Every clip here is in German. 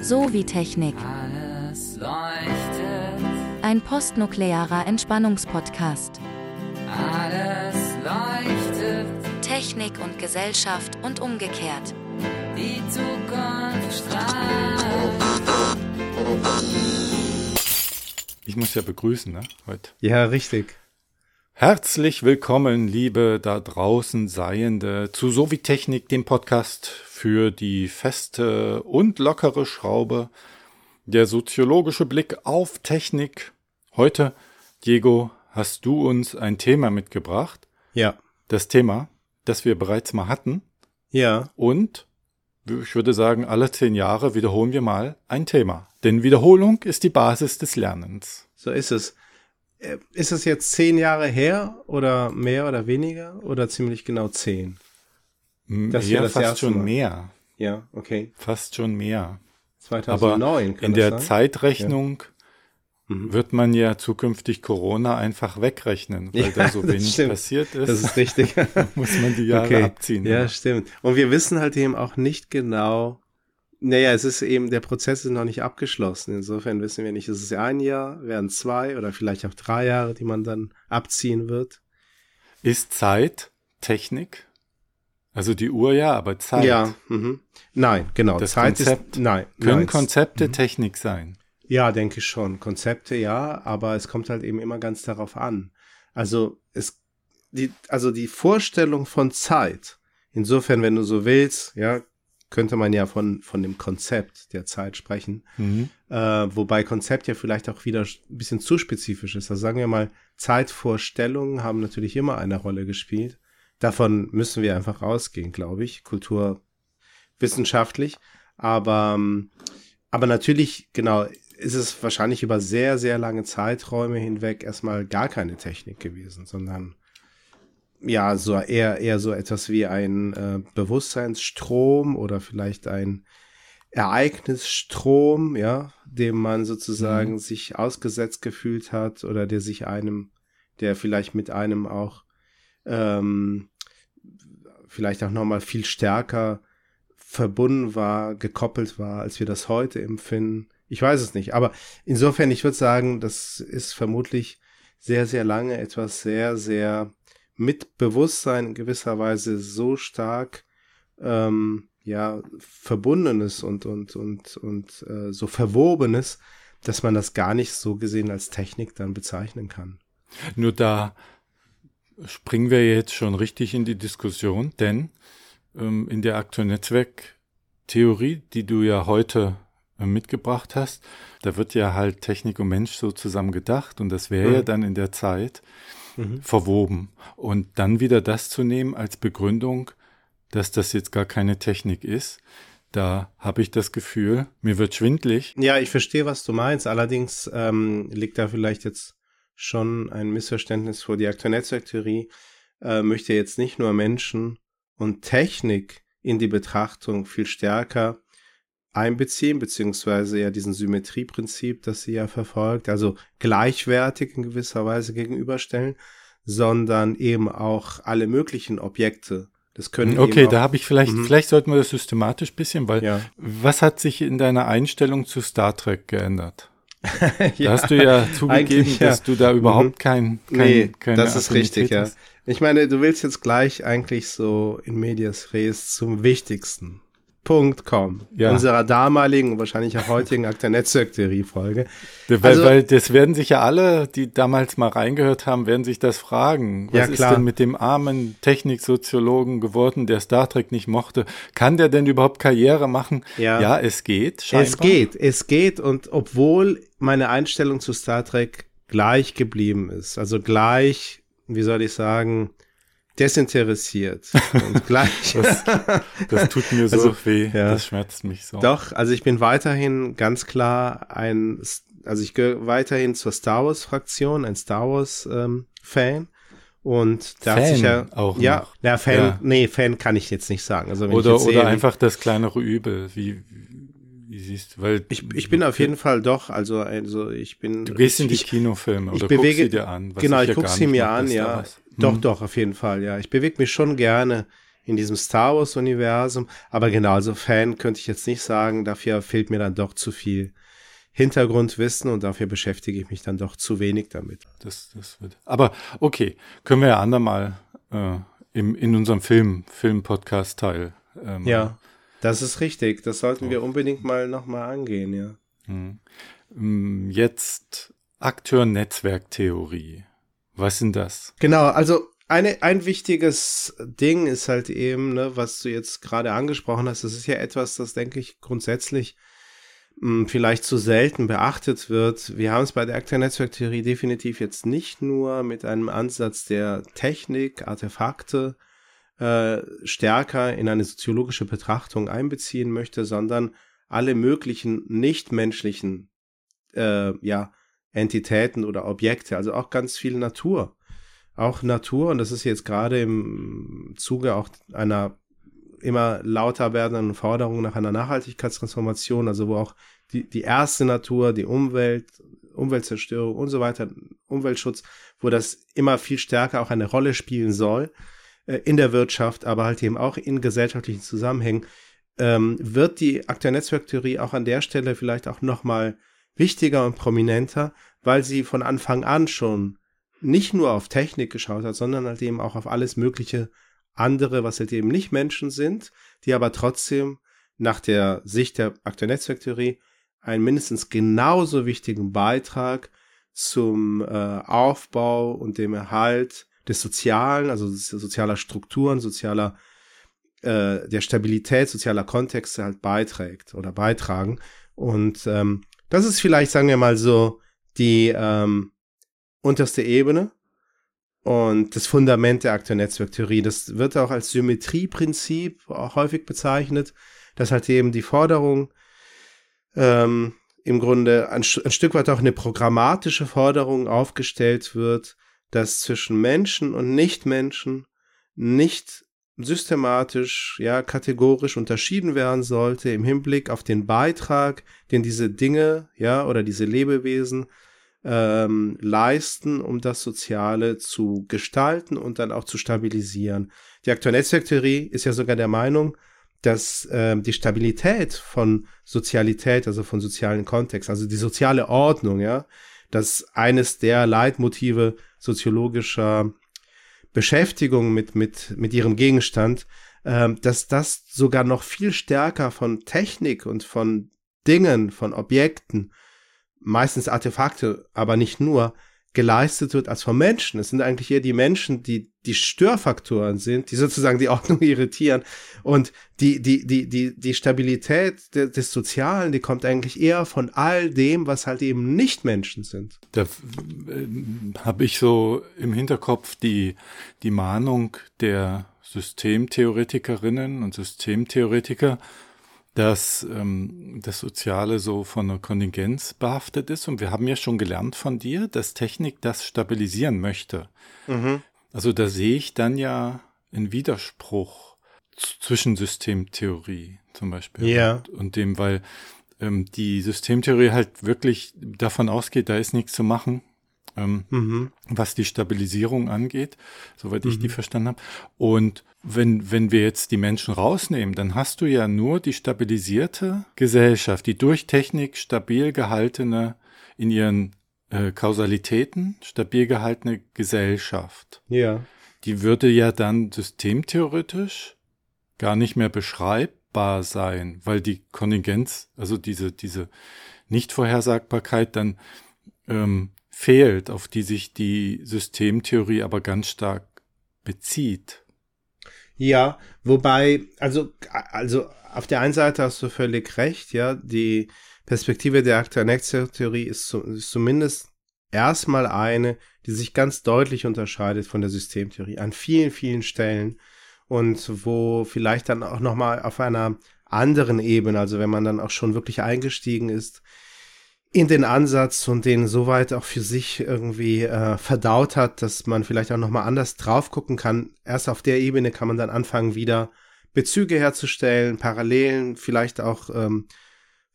So wie Technik. Alles leuchtet, Ein postnuklearer Entspannungspodcast. alles leuchtet, Technik und Gesellschaft und umgekehrt. die Zukunft strahlt. Ich muss ja begrüßen, ne, heute. Ja, richtig. Herzlich willkommen, liebe da draußen Seiende, zu Sowie Technik, dem Podcast für die feste und lockere Schraube, der soziologische Blick auf Technik. Heute, Diego, hast du uns ein Thema mitgebracht. Ja. Das Thema, das wir bereits mal hatten. Ja. Und ich würde sagen, alle zehn Jahre wiederholen wir mal ein Thema. Denn Wiederholung ist die Basis des Lernens. So ist es. Äh, Ist es jetzt zehn Jahre her oder mehr oder weniger oder ziemlich genau zehn? Das ja, fast erste schon Mal. mehr. Ja, okay. Fast schon mehr. 2009 Aber in der sein? Zeitrechnung Mhm. wird man ja zukünftig Corona einfach wegrechnen, weil Ja, da so wenig stimmt. passiert ist. Das ist richtig. muss man die Jahre okay. abziehen. Ja, stimmt. Und wir wissen halt eben auch nicht genau, naja, es ist eben, der Prozess ist noch nicht abgeschlossen. Insofern wissen wir nicht, ist es ein Jahr, werden zwei oder vielleicht auch drei Jahre, die man dann abziehen wird. Ist Zeit Technik? Also die Uhr ja, aber Zeit. Ja, mhm. nein, genau. Das Zeit Konzept. ist, nein. Können nein, Konzepte Mhm. Technik sein? Ja, denke ich schon. Konzepte ja, aber es kommt halt eben immer ganz darauf an. Also es, die, also die Vorstellung von Zeit. Insofern, wenn du so willst, ja, könnte man ja von, von dem Konzept der Zeit sprechen. Mhm. Äh, wobei Konzept ja vielleicht auch wieder ein bisschen zu spezifisch ist. Also sagen wir mal, Zeitvorstellungen haben natürlich immer eine Rolle gespielt. Davon müssen wir einfach ausgehen, glaube ich, kulturwissenschaftlich. Aber, ähm, aber natürlich, genau, ist es wahrscheinlich über sehr, sehr lange Zeiträume hinweg erstmal gar keine Technik gewesen, sondern ja, so eher, eher so etwas wie ein äh, Bewusstseinsstrom oder vielleicht ein Ereignisstrom, ja, dem man sozusagen Mhm. sich ausgesetzt gefühlt hat oder der sich einem, der vielleicht mit einem auch ähm, vielleicht auch nochmal viel stärker verbunden war, gekoppelt war, als wir das heute empfinden. Ich weiß es nicht, aber insofern, ich würde sagen, das ist vermutlich sehr, sehr lange etwas sehr, sehr mit Bewusstsein in gewisser Weise so stark ähm, ja verbundenes und und und und äh, so verwobenes, dass man das gar nicht so gesehen als Technik dann bezeichnen kann. Nur da springen wir jetzt schon richtig in die Diskussion, denn ähm, in der aktuellen Netzwerktheorie, die du ja heute äh, mitgebracht hast, da wird ja halt Technik und Mensch so zusammen gedacht und das wäre Mhm. ja dann in der Zeit Mhm. verwoben. Und dann wieder das zu nehmen als Begründung, dass das jetzt gar keine Technik ist, da habe ich das Gefühl, mir wird schwindlig. Ja, ich verstehe, was du meinst. Allerdings ähm, liegt da vielleicht jetzt schon ein Missverständnis vor. Die aktuelle Netzwerktheorie äh, möchte jetzt nicht nur Menschen und Technik in die Betrachtung viel stärker einbeziehen, beziehungsweise ja diesen Symmetrieprinzip, das sie ja verfolgt, also gleichwertig in gewisser Weise gegenüberstellen, sondern eben auch alle möglichen Objekte. Das können Okay, eben auch, da habe ich vielleicht, Mhm. vielleicht sollten wir das systematisch bisschen, weil ja. was hat sich in deiner Einstellung zu Star Trek geändert? ja. Da hast du ja zugegeben, ja. dass du da überhaupt kein, kein nee, keine das ist richtig, ja. hast. Ich meine, du willst jetzt gleich eigentlich so in medias res zum wichtigsten Kommen. Ja. Unserer damaligen und wahrscheinlich auch heutigen Akte Netzwerktheorie-Folge. Weil, Also- weil das werden sich ja alle, die damals mal reingehört haben, werden sich das fragen. Was Ja, ist denn mit dem armen Techniksoziologen geworden, der Star Trek nicht mochte? Kann der denn überhaupt Karriere machen? Ja. ja es geht. Scheinbar. Es geht, es geht und obwohl meine Einstellung zu Star Trek gleich geblieben ist, also gleich, wie soll ich sagen, desinteressiert und gleich. Das tut mir so Also, weh. ja. Das schmerzt mich so. Doch, also ich bin weiterhin ganz klar ein, also ich gehöre weiterhin zur Star Wars Fraktion, ein Star Wars ähm, Fan. Und da hat Fan sich ja auch ja, noch. ja, Fan, Ja. nee, Fan kann ich jetzt nicht sagen. Also wenn ich Oder, jetzt sehe, oder wie- einfach das kleinere Übel. Wie, wie siehst du? Weil ich, ich bin auf jeden Fall doch, also also ich bin Du gehst in die ich, Kinofilme ich oder bewege- guckst sie dir an. was genau, ich ja gucke gar sie mir an, ja. was. Doch, Hm. doch, auf jeden Fall, ja. Ich bewege mich schon gerne in diesem Star Wars Universum. Aber genau, also Fan könnte ich jetzt nicht sagen. Dafür fehlt mir dann doch zu viel Hintergrundwissen und dafür beschäftige ich mich dann doch zu wenig damit. Das, das wird. Aber okay, können wir ja andermal äh, im, in unserem Film, Film-Podcast-Teil. Ähm, ja, das ist richtig. Das sollten so. wir unbedingt mal nochmal angehen, ja. Hm. Jetzt Akteur-Netzwerk-Theorie. Was sind das? Genau, also eine, ein wichtiges Ding ist halt eben, ne, was du jetzt gerade angesprochen hast, das ist ja etwas, das denke ich grundsätzlich mh, hm, vielleicht zu selten beachtet wird. Wir haben es bei der Akteur-Netzwerktheorie definitiv jetzt nicht nur mit einem Ansatz der Technik, Artefakte äh, stärker in eine soziologische Betrachtung einbeziehen möchte, sondern alle möglichen nichtmenschlichen äh, ja, Entitäten oder Objekte, also auch ganz viel Natur. Auch Natur, und das ist jetzt gerade im Zuge auch einer immer lauter werdenden Forderung nach einer Nachhaltigkeitstransformation, also wo auch die, die erste Natur, die Umwelt, Umweltzerstörung und so weiter, Umweltschutz, wo das immer viel stärker auch eine Rolle spielen soll äh, in der Wirtschaft, aber halt eben auch in gesellschaftlichen Zusammenhängen, ähm, wird die Akteur-Netzwerktheorie auch an der Stelle vielleicht auch nochmal wichtiger und prominenter, weil sie von Anfang an schon nicht nur auf Technik geschaut hat, sondern halt eben auch auf alles mögliche andere, was halt eben nicht Menschen sind, die aber trotzdem nach der Sicht der Akteur-Netzwerktheorie einen mindestens genauso wichtigen Beitrag zum äh, Aufbau und dem Erhalt des Sozialen, also sozialer Strukturen, sozialer äh, der Stabilität sozialer Kontexte halt beiträgt oder beitragen. Und ähm, das ist vielleicht, sagen wir mal so, die ähm, unterste Ebene und das Fundament der Akteur-Netzwerktheorie. Das wird auch als Symmetrieprinzip häufig bezeichnet, dass halt eben die Forderung ähm, im Grunde ein, ein Stück weit auch eine programmatische Forderung aufgestellt wird, dass zwischen Menschen und Nichtmenschen nicht systematisch, ja, kategorisch unterschieden werden sollte im Hinblick auf den Beitrag, den diese Dinge, ja, oder diese Lebewesen ähm, leisten, um das Soziale zu gestalten und dann auch zu stabilisieren. Die aktuelle Netzwerktheorie ist ja sogar der Meinung, dass ähm, die Stabilität von Sozialität, also von sozialen Kontext, also die soziale Ordnung, ja, dass eines der Leitmotive soziologischer Beschäftigung mit, mit, mit ihrem Gegenstand, ähm, dass das sogar noch viel stärker von Technik und von Dingen, von Objekten, meistens Artefakte, aber nicht nur, geleistet wird als von Menschen. Es sind eigentlich eher die Menschen, die die Störfaktoren sind, die sozusagen die Ordnung irritieren. Und die, die, die, die, die Stabilität de, des Sozialen, die kommt eigentlich eher von all dem, was halt eben nicht Menschen sind. Da äh, habe ich so im Hinterkopf die, die Mahnung der Systemtheoretikerinnen und Systemtheoretiker, dass ähm, das Soziale so von einer Kontingenz behaftet ist. Und wir haben ja schon gelernt von dir, dass Technik das stabilisieren möchte. Mhm. Also da sehe ich dann ja einen Widerspruch zwischen Systemtheorie zum Beispiel ja. und, und dem, weil ähm, die Systemtheorie halt wirklich davon ausgeht, da ist nichts zu machen, ähm, mhm. was die Stabilisierung angeht, soweit mhm. ich die mhm. verstanden habe. Und wenn, wenn wir jetzt die Menschen rausnehmen, dann hast du ja nur die stabilisierte Gesellschaft, die durch Technik stabil gehaltene in ihren äh, Kausalitäten stabil gehaltene Gesellschaft. Ja. Die würde ja dann systemtheoretisch gar nicht mehr beschreibbar sein, weil die Kontingenz, also diese, diese Nichtvorhersagbarkeit dann ähm, fehlt, auf die sich die Systemtheorie aber ganz stark bezieht. Ja, wobei, also, also auf der einen Seite hast du völlig recht, ja, die Perspektive der Akteur-Netzwerk-Theorie ist, ist zumindest erstmal eine, die sich ganz deutlich unterscheidet von der Systemtheorie an vielen, vielen Stellen und wo vielleicht dann auch nochmal auf einer anderen Ebene, also wenn man dann auch schon wirklich eingestiegen ist, in den Ansatz und den soweit auch für sich irgendwie äh, verdaut hat, dass man vielleicht auch nochmal anders drauf gucken kann. Erst auf der Ebene kann man dann anfangen, wieder Bezüge herzustellen, Parallelen vielleicht auch ähm,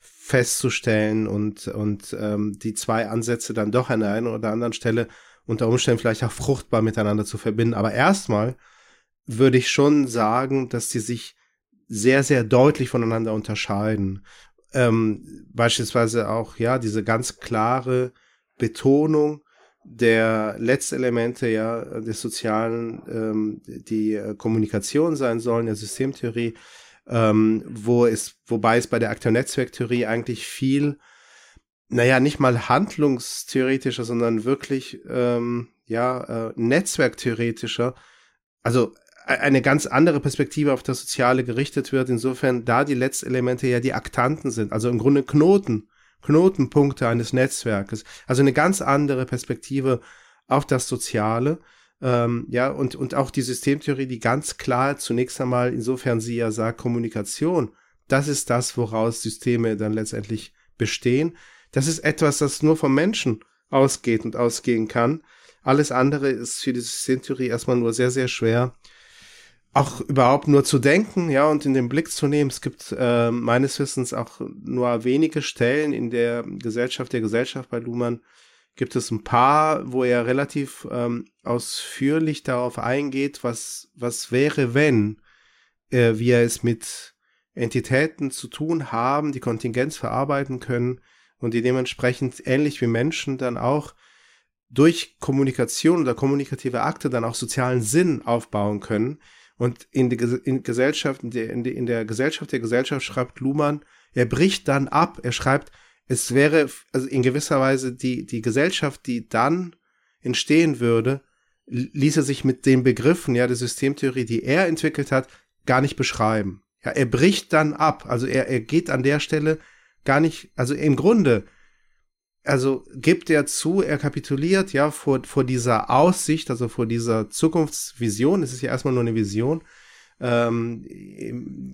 festzustellen und, und ähm, die zwei Ansätze dann doch an der einen oder anderen Stelle unter Umständen vielleicht auch fruchtbar miteinander zu verbinden. Aber erstmal würde ich schon sagen, dass die sich sehr, sehr deutlich voneinander unterscheiden. Ähm, beispielsweise auch, ja, diese ganz klare Betonung der Letztelemente ja des Sozialen, ähm, die äh, Kommunikation sein sollen, der Systemtheorie, ähm, wo es, wobei es bei der Akteur-Netzwerktheorie eigentlich viel, naja, nicht mal handlungstheoretischer, sondern wirklich, ähm, ja, äh, netzwerktheoretischer, also eine ganz andere Perspektive auf das Soziale gerichtet wird, insofern da die Letztelemente ja die Aktanten sind, also im Grunde Knoten, Knotenpunkte eines Netzwerkes, also eine ganz andere Perspektive auf das Soziale, ähm, ja, und, und auch die Systemtheorie, die ganz klar zunächst einmal, insofern sie ja sagt, Kommunikation, das ist das, woraus Systeme dann letztendlich bestehen. Das ist etwas, das nur vom Menschen ausgeht und ausgehen kann. Alles andere ist für die Systemtheorie erstmal nur sehr, sehr schwer, auch überhaupt nur zu denken, ja, und in den Blick zu nehmen. Es gibt äh, meines Wissens auch nur wenige Stellen in der Gesellschaft der Gesellschaft bei Luhmann, gibt es ein paar, wo er relativ ähm, ausführlich darauf eingeht, was, was wäre, wenn äh, wir es mit Entitäten zu tun haben, die Kontingenz verarbeiten können und die dementsprechend ähnlich wie Menschen dann auch durch Kommunikation oder kommunikative Akte dann auch sozialen Sinn aufbauen können. Und in, die, in Gesellschaft, in der, in der Gesellschaft der Gesellschaft schreibt Luhmann, er bricht dann ab, er schreibt, es wäre also in gewisser Weise die, die Gesellschaft, die dann entstehen würde, ließe sich mit den Begriffen, ja, der Systemtheorie, die er entwickelt hat, gar nicht beschreiben. Ja, er bricht dann ab. Also er, er geht an der Stelle gar nicht, also im Grunde, also gibt er zu, er kapituliert, ja, vor, vor dieser Aussicht, also vor dieser Zukunftsvision, es ist ja erstmal nur eine Vision, ähm,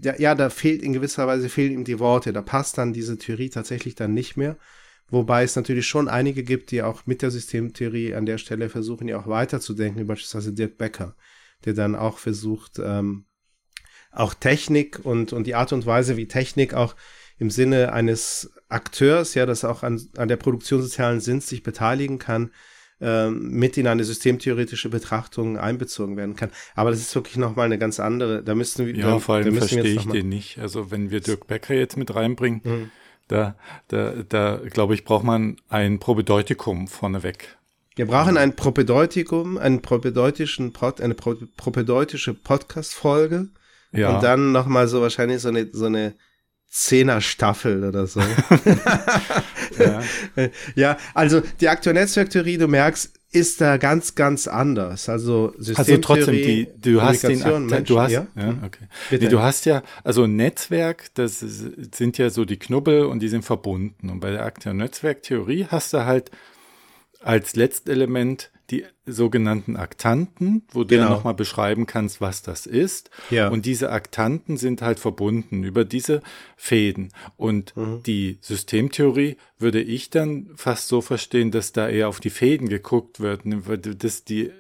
ja, da fehlt in gewisser Weise fehlen ihm die Worte. Da passt dann diese Theorie tatsächlich dann nicht mehr. Wobei es natürlich schon einige gibt, die auch mit der Systemtheorie an der Stelle versuchen, ja auch weiterzudenken, beispielsweise Dirk Becker, der dann auch versucht, ähm, auch Technik und, und die Art und Weise, wie Technik auch im Sinne eines Akteurs, ja, das auch an, an der Produktion sozialen Sinns sich beteiligen kann, ähm, mit in eine systemtheoretische Betrachtung einbezogen werden kann. Aber das ist wirklich nochmal eine ganz andere, da müssten wir. Ja, da, vor allem verstehe ich den nicht. Also wenn wir Dirk Becker jetzt mit reinbringen, mhm. da, da, da glaube ich, braucht man ein Probedeutikum vorneweg. Wir brauchen ein Propedeutikum, einen propedeutischen Pod, eine propedeutische Podcast-Folge. Ja. Und dann nochmal so wahrscheinlich so eine, so eine Zehner-Staffel oder so. ja. ja, also die aktuelle Netzwerktheorie, du merkst, ist da ganz, ganz anders. Also Systemtheorie, also trotzdem, die, du hast den, Menschen, du hast, ja, ja hm? okay. Nee, du hast ja, also Netzwerk, das sind ja so die Knubbel und die sind verbunden. Und bei der aktuellen Netzwerktheorie hast du halt als Letztelement die sogenannten Aktanten, wo du genau. ja nochmal beschreiben kannst, was das ist. Ja. Und diese Aktanten sind halt verbunden über diese Fäden. Und mhm. die Systemtheorie würde ich dann fast so verstehen, dass da eher auf die Fäden geguckt wird, ne, dass die,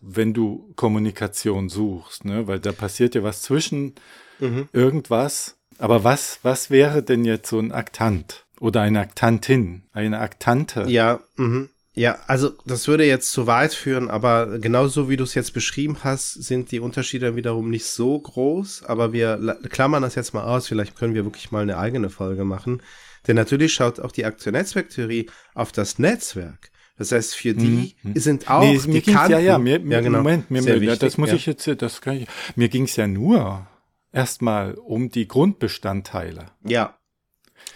wenn du Kommunikation suchst, ne, weil da passiert ja was zwischen mhm. irgendwas. Aber was, was wäre denn jetzt so ein Aktant? Oder eine Aktantin, eine Aktante? Ja, mhm. Ja, also das würde jetzt zu weit führen, aber genauso wie du es jetzt beschrieben hast, sind die Unterschiede wiederum nicht so groß, aber wir klammern das jetzt mal aus, vielleicht können wir wirklich mal eine eigene Folge machen. Denn natürlich schaut auch die Aktion-Netzwerk-Theorie auf das Netzwerk. Das heißt, für die mhm. sind auch nee, die Kanten. Ja, ja, mir, ja genau, Moment, mir, mir, wichtig, das muss ja. ich jetzt, das kann ich, mir ging es ja nur erstmal um die Grundbestandteile. Ja,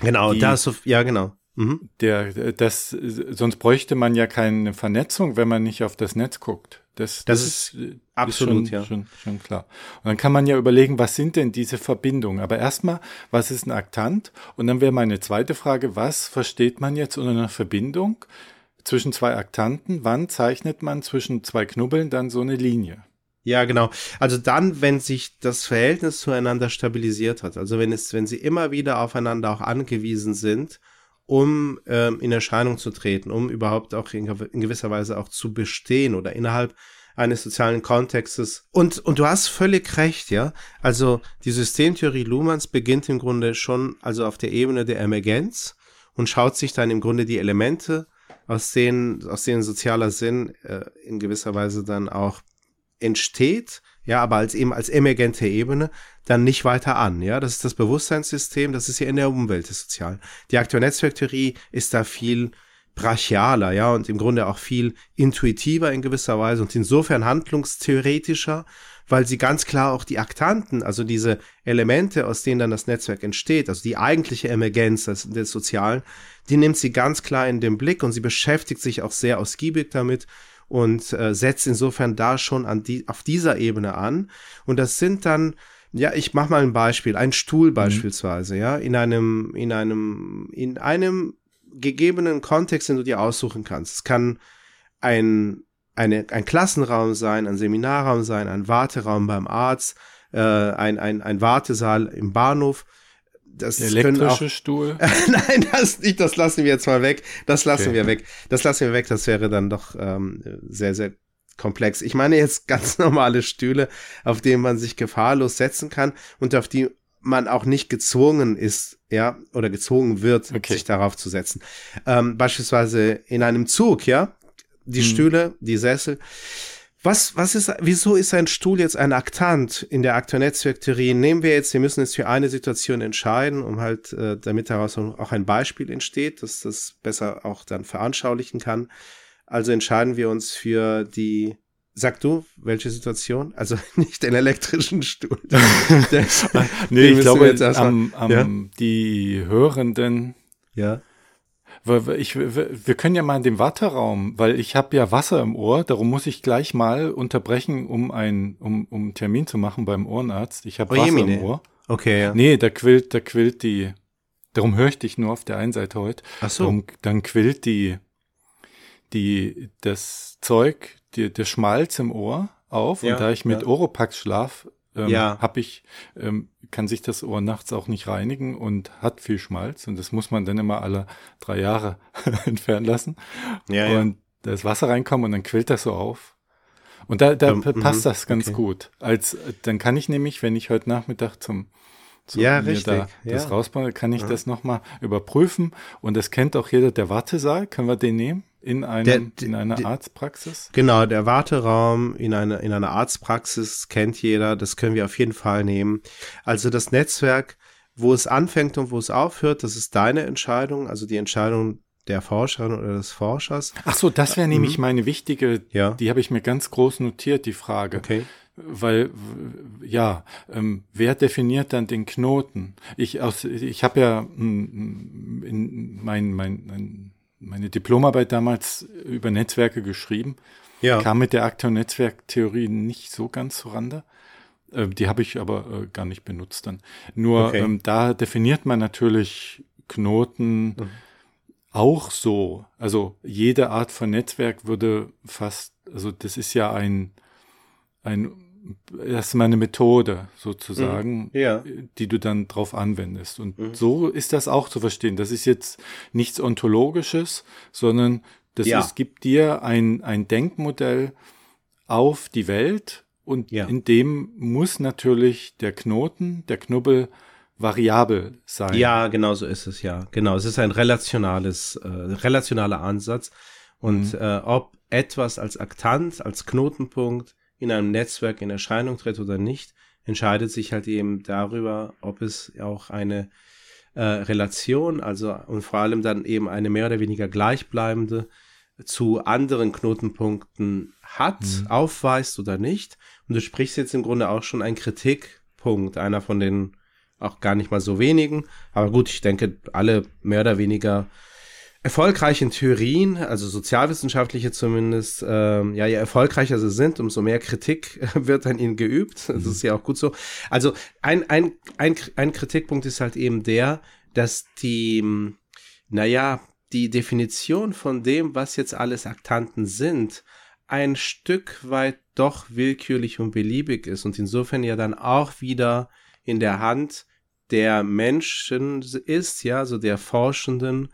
genau, die, das, ja, genau. Mhm. Der, das, sonst bräuchte man ja keine Vernetzung, wenn man nicht auf das Netz guckt. Das, das, das ist, ist absolut, schon, ja. Schon, schon klar. Und dann kann man ja überlegen, was sind denn diese Verbindungen? Aber erstmal, was ist ein Aktant? Und dann wäre meine zweite Frage, was versteht man jetzt unter einer Verbindung zwischen zwei Aktanten? Wann zeichnet man zwischen zwei Knubbeln dann so eine Linie? Ja, genau. Also dann, wenn sich das Verhältnis zueinander stabilisiert hat, also wenn es, wenn sie immer wieder aufeinander auch angewiesen sind um ähm, in Erscheinung zu treten, um überhaupt auch in, in, gewisser Weise auch zu bestehen oder innerhalb eines sozialen Kontextes. Und, und du hast völlig recht, ja. Also die Systemtheorie Luhmanns beginnt im Grunde schon also auf der Ebene der Emergenz und schaut sich dann im Grunde die Elemente, aus denen, aus denen sozialer Sinn äh, in gewisser Weise dann auch entsteht, ja, aber als eben als emergente Ebene dann nicht weiter an, ja. Das ist das Bewusstseinssystem, das ist ja in der Umwelt des Sozialen. Die Akteur-Netzwerktheorie ist da viel brachialer, ja, und im Grunde auch viel intuitiver in gewisser Weise und insofern handlungstheoretischer, weil sie ganz klar auch die Aktanten, also diese Elemente, aus denen dann das Netzwerk entsteht, also die eigentliche Emergenz des, des Sozialen, die nimmt sie ganz klar in den Blick und sie beschäftigt sich auch sehr ausgiebig damit und äh, setzt insofern da schon an die, auf dieser Ebene an. Und das sind dann, ja, ich mach mal ein Beispiel, ein Stuhl mhm. beispielsweise, ja, in einem, in einem, in einem gegebenen Kontext, den du dir aussuchen kannst. Es kann ein, eine, ein Klassenraum sein, ein Seminarraum sein, ein Warteraum beim Arzt, äh, ein, ein, ein Wartesaal im Bahnhof. Das elektrische auch, Stuhl? Nein, das nicht, das lassen wir jetzt mal weg. Das lassen okay. wir weg. Das lassen wir weg, das wäre dann doch ähm, sehr, sehr komplex. Ich meine jetzt ganz normale Stühle, auf denen man sich gefahrlos setzen kann und auf die man auch nicht gezwungen ist, ja, oder gezwungen wird, okay. sich darauf zu setzen. Ähm, beispielsweise in einem Zug, ja, die hm. Stühle, die Sessel. Was, was ist, wieso ist ein Stuhl jetzt ein Aktant in der Akteur-Netzwerktheorie? Nehmen wir jetzt, wir müssen jetzt für eine Situation entscheiden, um halt, äh, damit daraus auch ein Beispiel entsteht, dass das besser auch dann veranschaulichen kann. Also entscheiden wir uns für die Sag du, welche Situation? Also nicht den elektrischen Stuhl. Nee, ich glaube, am, am, ja? die Hörenden. Ja. Ich, wir können ja mal in den Warteraum, weil ich habe ja Wasser im Ohr, darum muss ich gleich mal unterbrechen, um ein, um, um einen Termin zu machen beim Ohrenarzt. Ich habe oh, Wasser im Ohr. Okay, ja. Nee, da quillt, da quillt die, darum höre ich dich nur auf der einen Seite heute. Ach so. Darum, dann quillt die, die, das Zeug, die, der Schmalz im Ohr auf ja, und da ich mit ja. Oropax schlaf, ähm, ja. hab ich, ähm, kann sich das Ohr nachts auch nicht reinigen und hat viel Schmalz und das muss man dann immer alle drei Jahre entfernen lassen. Ja, und ja. das Wasser reinkommt und dann quillt das so auf. Und da, da ähm, passt mhm, das ganz okay. gut. Als dann kann ich nämlich, wenn ich heute Nachmittag zum zum ja, richtig. Da das rausbaue, kann ich ja. das nochmal überprüfen. Und das kennt auch jeder, der Wartesaal, können wir den nehmen? In, einem, der, in einer Arztpraxis? Genau, der Warteraum in einer, in einer Arztpraxis kennt jeder, das können wir auf jeden Fall nehmen. Also das Netzwerk, wo es anfängt und wo es aufhört, das ist deine Entscheidung, also die Entscheidung der Forscherin oder des Forschers. Ach so, das wäre nämlich mhm. meine wichtige, ja. die habe ich mir ganz groß notiert, die Frage. Okay. Weil, ja, ähm, wer definiert dann den Knoten? Ich, aus, ich habe ja mm, in mein, mein, mein meine Diplomarbeit damals über Netzwerke geschrieben. Ja. Kam mit der Akteur-Netzwerk-Theorie nicht so ganz zurande. Äh, die habe ich aber äh, gar nicht benutzt dann. Nur okay. ähm, da definiert man natürlich Knoten mhm. auch so. Also jede Art von Netzwerk würde fast, also das ist ja ein, ein das ist meine Methode sozusagen, mhm. ja. die du dann drauf anwendest. Und mhm. so ist das auch zu verstehen. Das ist jetzt nichts Ontologisches, sondern das ja. ist, gibt dir ein, ein Denkmodell auf die Welt und ja. in dem muss natürlich der Knoten, der Knubbel variabel sein. Ja, genau so ist es ja. Genau, es ist ein relationales, äh, relationaler Ansatz. Und mhm. äh, ob etwas als Aktant, als Knotenpunkt in einem Netzwerk in Erscheinung tritt oder nicht, entscheidet sich halt eben darüber, ob es auch eine äh, Relation, also und vor allem dann eben eine mehr oder weniger gleichbleibende zu anderen Knotenpunkten hat, mhm. aufweist oder nicht. Und du sprichst jetzt im Grunde auch schon einen Kritikpunkt, einer von den auch gar nicht mal so wenigen. Aber gut, ich denke, alle mehr oder weniger erfolgreichen Theorien, also sozialwissenschaftliche zumindest, ähm, ja, je erfolgreicher sie sind, umso mehr Kritik wird an ihnen geübt. Das ist ja auch gut so. Also ein, ein, ein, ein Kritikpunkt ist halt eben der, dass die, naja, die Definition von dem, was jetzt alles Aktanten sind, ein Stück weit doch willkürlich und beliebig ist und insofern ja dann auch wieder in der Hand der Menschen ist, ja, so der Forschenden,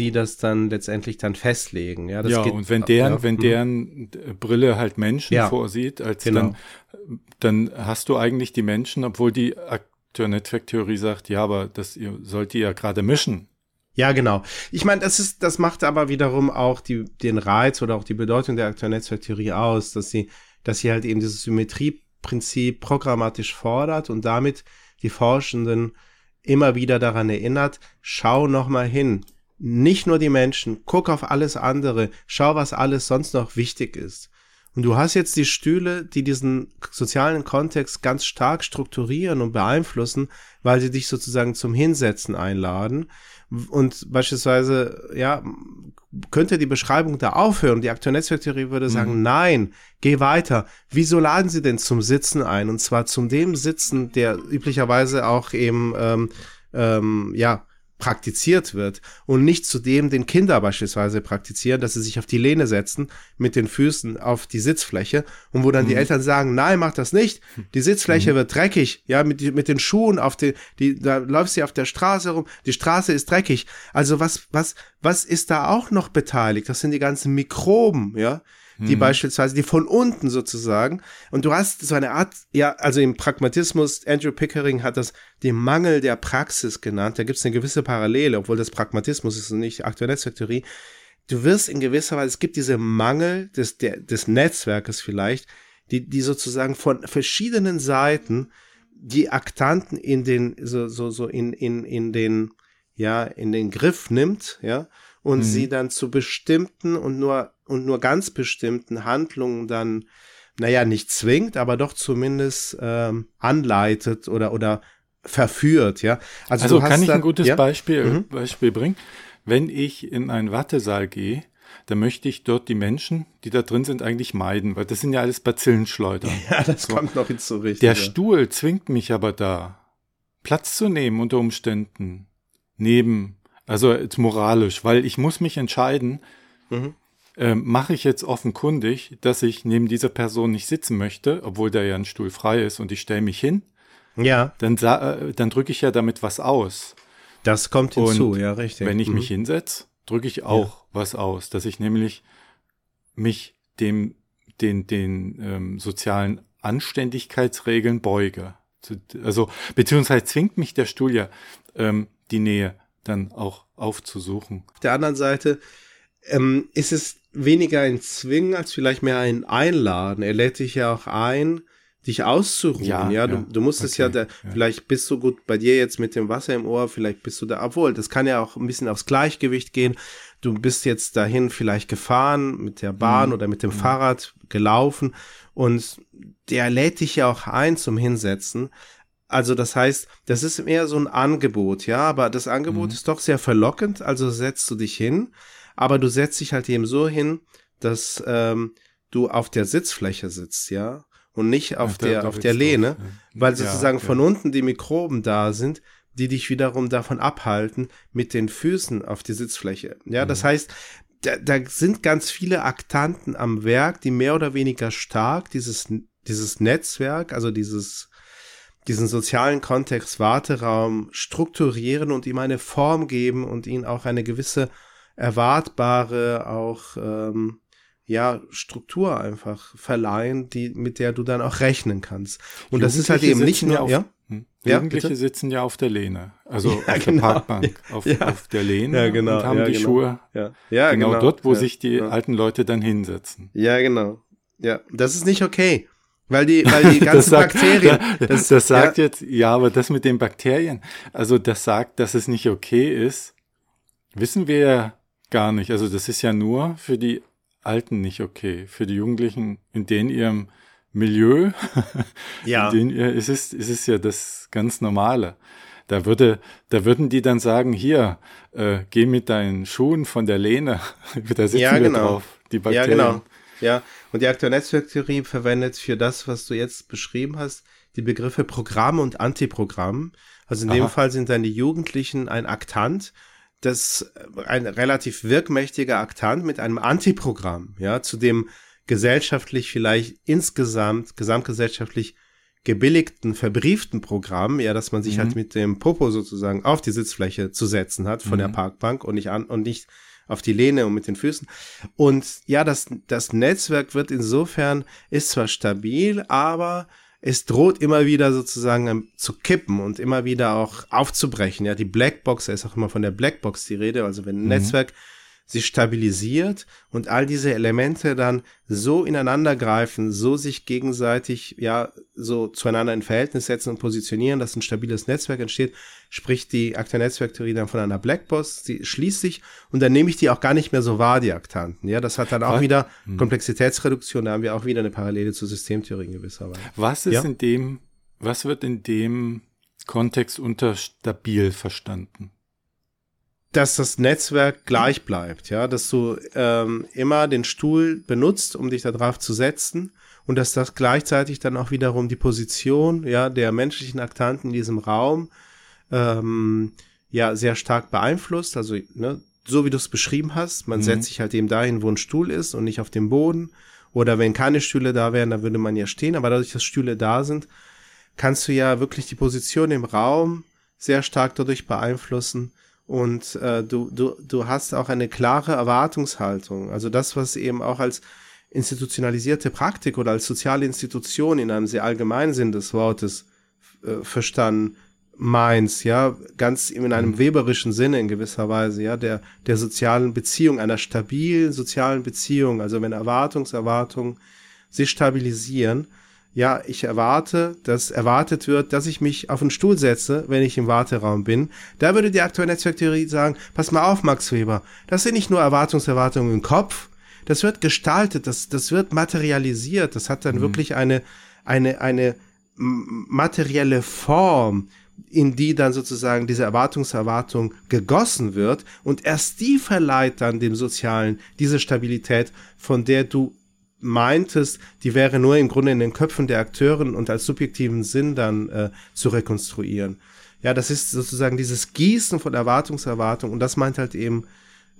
die das dann letztendlich dann festlegen. Ja, ja geht, und wenn deren, ja, wenn hm. deren Brille halt Menschen ja, vorsieht, als genau. dann, dann hast du eigentlich die Menschen, obwohl die Akteur-Netzwerktheorie sagt, ja, aber das ihr sollt ihr ja gerade mischen. Ja, genau. Ich meine, das ist, das macht aber wiederum auch die, den Reiz oder auch die Bedeutung der Akteur-Netzwerktheorie aus, dass sie dass sie halt eben dieses Symmetrieprinzip programmatisch fordert und damit die Forschenden immer wieder daran erinnert, schau noch mal hin. Nicht nur die Menschen, guck auf alles andere, schau, was alles sonst noch wichtig ist. Und du hast jetzt die Stühle, die diesen sozialen Kontext ganz stark strukturieren und beeinflussen, weil sie dich sozusagen zum Hinsetzen einladen. Und beispielsweise, ja, könnte die Beschreibung da aufhören. Die Akteur-Netzwerktheorie würde sagen, mhm. nein, geh weiter. Wieso laden sie denn zum Sitzen ein? Und zwar zum dem Sitzen, der üblicherweise auch eben, ähm, ähm, ja, praktiziert wird und nicht zu dem den Kinder beispielsweise praktizieren, dass sie sich auf die Lehne setzen mit den Füßen auf die Sitzfläche und wo dann mhm. die Eltern sagen, nein, mach das nicht, die Sitzfläche mhm. wird dreckig, ja, mit, mit den Schuhen auf die, die, da läuft sie auf der Straße rum, die Straße ist dreckig. Also was, was, was ist da auch noch beteiligt? Das sind die ganzen Mikroben, ja, die mhm. beispielsweise, die von unten sozusagen, und du hast so eine Art, ja, also im Pragmatismus, Andrew Pickering hat das den Mangel der Praxis genannt, da gibt es eine gewisse Parallele, obwohl das Pragmatismus ist und nicht aktuelle Netzwerktheorie. Du wirst in gewisser Weise, es gibt diese Mangel des, der, des Netzwerkes vielleicht, die, die sozusagen von verschiedenen Seiten die Aktanten in den, so, so, so in, in, in den, ja, in den Griff nimmt, ja, und mhm. sie dann zu bestimmten und nur und nur ganz bestimmten Handlungen dann, naja, nicht zwingt, aber doch zumindest ähm, anleitet oder oder verführt, ja. Also, also kann ich da, ein gutes ja? Beispiel, mhm. Beispiel bringen? Wenn ich in einen Wartesaal gehe, dann möchte ich dort die Menschen, die da drin sind, eigentlich meiden, weil das sind ja alles Bazillenschleuder. Ja, das so. kommt noch hinzu, richtig. Der ja. Stuhl zwingt mich aber da, Platz zu nehmen unter Umständen. Neben also moralisch, weil ich muss mich entscheiden, mhm. Äh, mache ich jetzt offenkundig, dass ich neben dieser Person nicht sitzen möchte, obwohl da ja ein Stuhl frei ist und ich stelle mich hin. Ja. Dann, äh, dann drücke ich ja damit was aus. Das kommt hinzu, und ja, richtig. Wenn ich mhm. mich hinsetze, drücke ich auch ja. was aus, dass ich nämlich mich dem, den, den ähm, sozialen Anständigkeitsregeln beuge. Also, beziehungsweise zwingt mich der Stuhl ja ähm, die Nähe dann auch aufzusuchen. Auf der anderen Seite ähm, ist es weniger ein Zwingen als vielleicht mehr ein Einladen. Er lädt dich ja auch ein, dich auszuruhen. Ja, ja? Du, ja. du musst okay, es ja, da, ja, vielleicht bist du gut bei dir jetzt mit dem Wasser im Ohr, vielleicht bist du da, obwohl, das kann ja auch ein bisschen aufs Gleichgewicht gehen. Du bist jetzt dahin vielleicht gefahren mit der Bahn mhm. oder mit dem mhm. Fahrrad gelaufen und der lädt dich ja auch ein zum Hinsetzen. Also das heißt, das ist eher so ein Angebot, ja, aber das Angebot mhm. ist doch sehr verlockend, also setzt du dich hin, aber du setzt dich halt eben so hin, dass ähm, du auf der Sitzfläche sitzt, ja, und nicht auf ja, der, auf der Lehne, drauf, ja. weil sozusagen ja, von unten die Mikroben da sind, die dich wiederum davon abhalten, mit den Füßen auf die Sitzfläche. Ja, mhm. das heißt, da, da sind ganz viele Aktanten am Werk, die mehr oder weniger stark dieses, dieses Netzwerk, also dieses diesen sozialen Kontext Warteraum strukturieren und ihm eine Form geben und ihn auch eine gewisse erwartbare auch ähm, ja Struktur einfach verleihen, die mit der du dann auch rechnen kannst. Und das ist halt eben nicht nur auf, ja. Hm. Jugendliche ja, sitzen ja auf der Lehne, also ja, auf genau. der Parkbank, auf, ja. auf der Lehne ja, genau. und haben die genau. Schuhe ja. Ja, genau, genau dort, wo sich die alten Leute dann hinsetzen. Ja, genau. Ja, das ist nicht okay. Weil die, weil die ganzen sagt, Bakterien. Das, das sagt ja. jetzt, ja, aber das mit den Bakterien, also das sagt, dass es nicht okay ist, wissen wir ja gar nicht. Also das ist ja nur für die Alten nicht okay. Für die Jugendlichen, in denen ihrem Milieu, ja. in denen ihr, ist es, ist es ja das ganz Normale. Da würde, da würden die dann sagen, hier, äh, geh mit deinen Schuhen von der Lehne, da sitzen ja, genau. wir drauf, die Bakterien. Ja, genau. Ja, und die aktuelle Netzwerktheorie verwendet für das, was du jetzt beschrieben hast, die Begriffe Programm und Antiprogramm. Also in Aha. dem Fall sind dann die Jugendlichen ein Aktant, das ein relativ wirkmächtiger Aktant mit einem Antiprogramm, ja, zu dem gesellschaftlich vielleicht insgesamt, gesamtgesellschaftlich gebilligten, verbrieften Programm, ja, dass man sich mhm. halt mit dem Popo sozusagen auf die Sitzfläche zu setzen hat von mhm. der Parkbank und nicht an und nicht auf die Lehne und mit den Füßen. Und ja, das, das Netzwerk wird insofern, ist zwar stabil, aber es droht immer wieder sozusagen ähm, zu kippen und immer wieder auch aufzubrechen. Ja, die Blackbox, da ist auch immer von der Blackbox die Rede. Also wenn ein mhm. Netzwerk sich stabilisiert und all diese Elemente dann so ineinander greifen, so sich gegenseitig ja so zueinander in Verhältnis setzen und positionieren, dass ein stabiles Netzwerk entsteht, spricht die Akteur-Netzwerktheorie dann von einer Blackbox, sie schließt sich und dann nehme ich die auch gar nicht mehr so wahr, die Aktanten. Ja, das hat dann auch Was? wieder Hm. Komplexitätsreduktion, da haben wir auch wieder eine Parallele zur Systemtheorie in gewisser Weise. Was ist Ja. in dem, was wird in dem Kontext unter stabil verstanden? Dass das Netzwerk gleich bleibt, ja, dass du ähm, immer den Stuhl benutzt, um dich da drauf zu setzen und dass das gleichzeitig dann auch wiederum die Position, ja, der menschlichen Aktanten in diesem Raum ähm, ja sehr stark beeinflusst, also ne, so wie du es beschrieben hast, man Mhm. setzt sich halt eben dahin, wo ein Stuhl ist und nicht auf dem Boden. Oder wenn keine Stühle da wären, dann würde man ja stehen, aber dadurch, dass Stühle da sind, kannst du ja wirklich die Position im Raum sehr stark dadurch beeinflussen und äh, du, du, du hast auch eine klare Erwartungshaltung. Also das, was eben auch als institutionalisierte Praktik oder als soziale Institution in einem sehr allgemeinen Sinn des Wortes äh, verstanden meins, ja, ganz in einem weberischen Sinne in gewisser Weise, ja, der, der sozialen Beziehung, einer stabilen sozialen Beziehung, also wenn Erwartungserwartungen sich stabilisieren, ja, ich erwarte, dass erwartet wird, dass ich mich auf einen Stuhl setze, wenn ich im Warteraum bin. Da würde die aktuelle Netzwerktheorie sagen, pass mal auf, Max Weber, das sind nicht nur Erwartungserwartungen im Kopf, das wird gestaltet, das, das wird materialisiert, das hat dann wirklich eine, eine, eine materielle Form, in die dann sozusagen diese Erwartungserwartung gegossen wird. Und erst die verleiht dann dem Sozialen diese Stabilität, von der du meintest, die wäre nur im Grunde in den Köpfen der Akteuren und als subjektiven Sinn dann äh, zu rekonstruieren. Ja, das ist sozusagen dieses Gießen von Erwartungserwartung und das meint halt eben,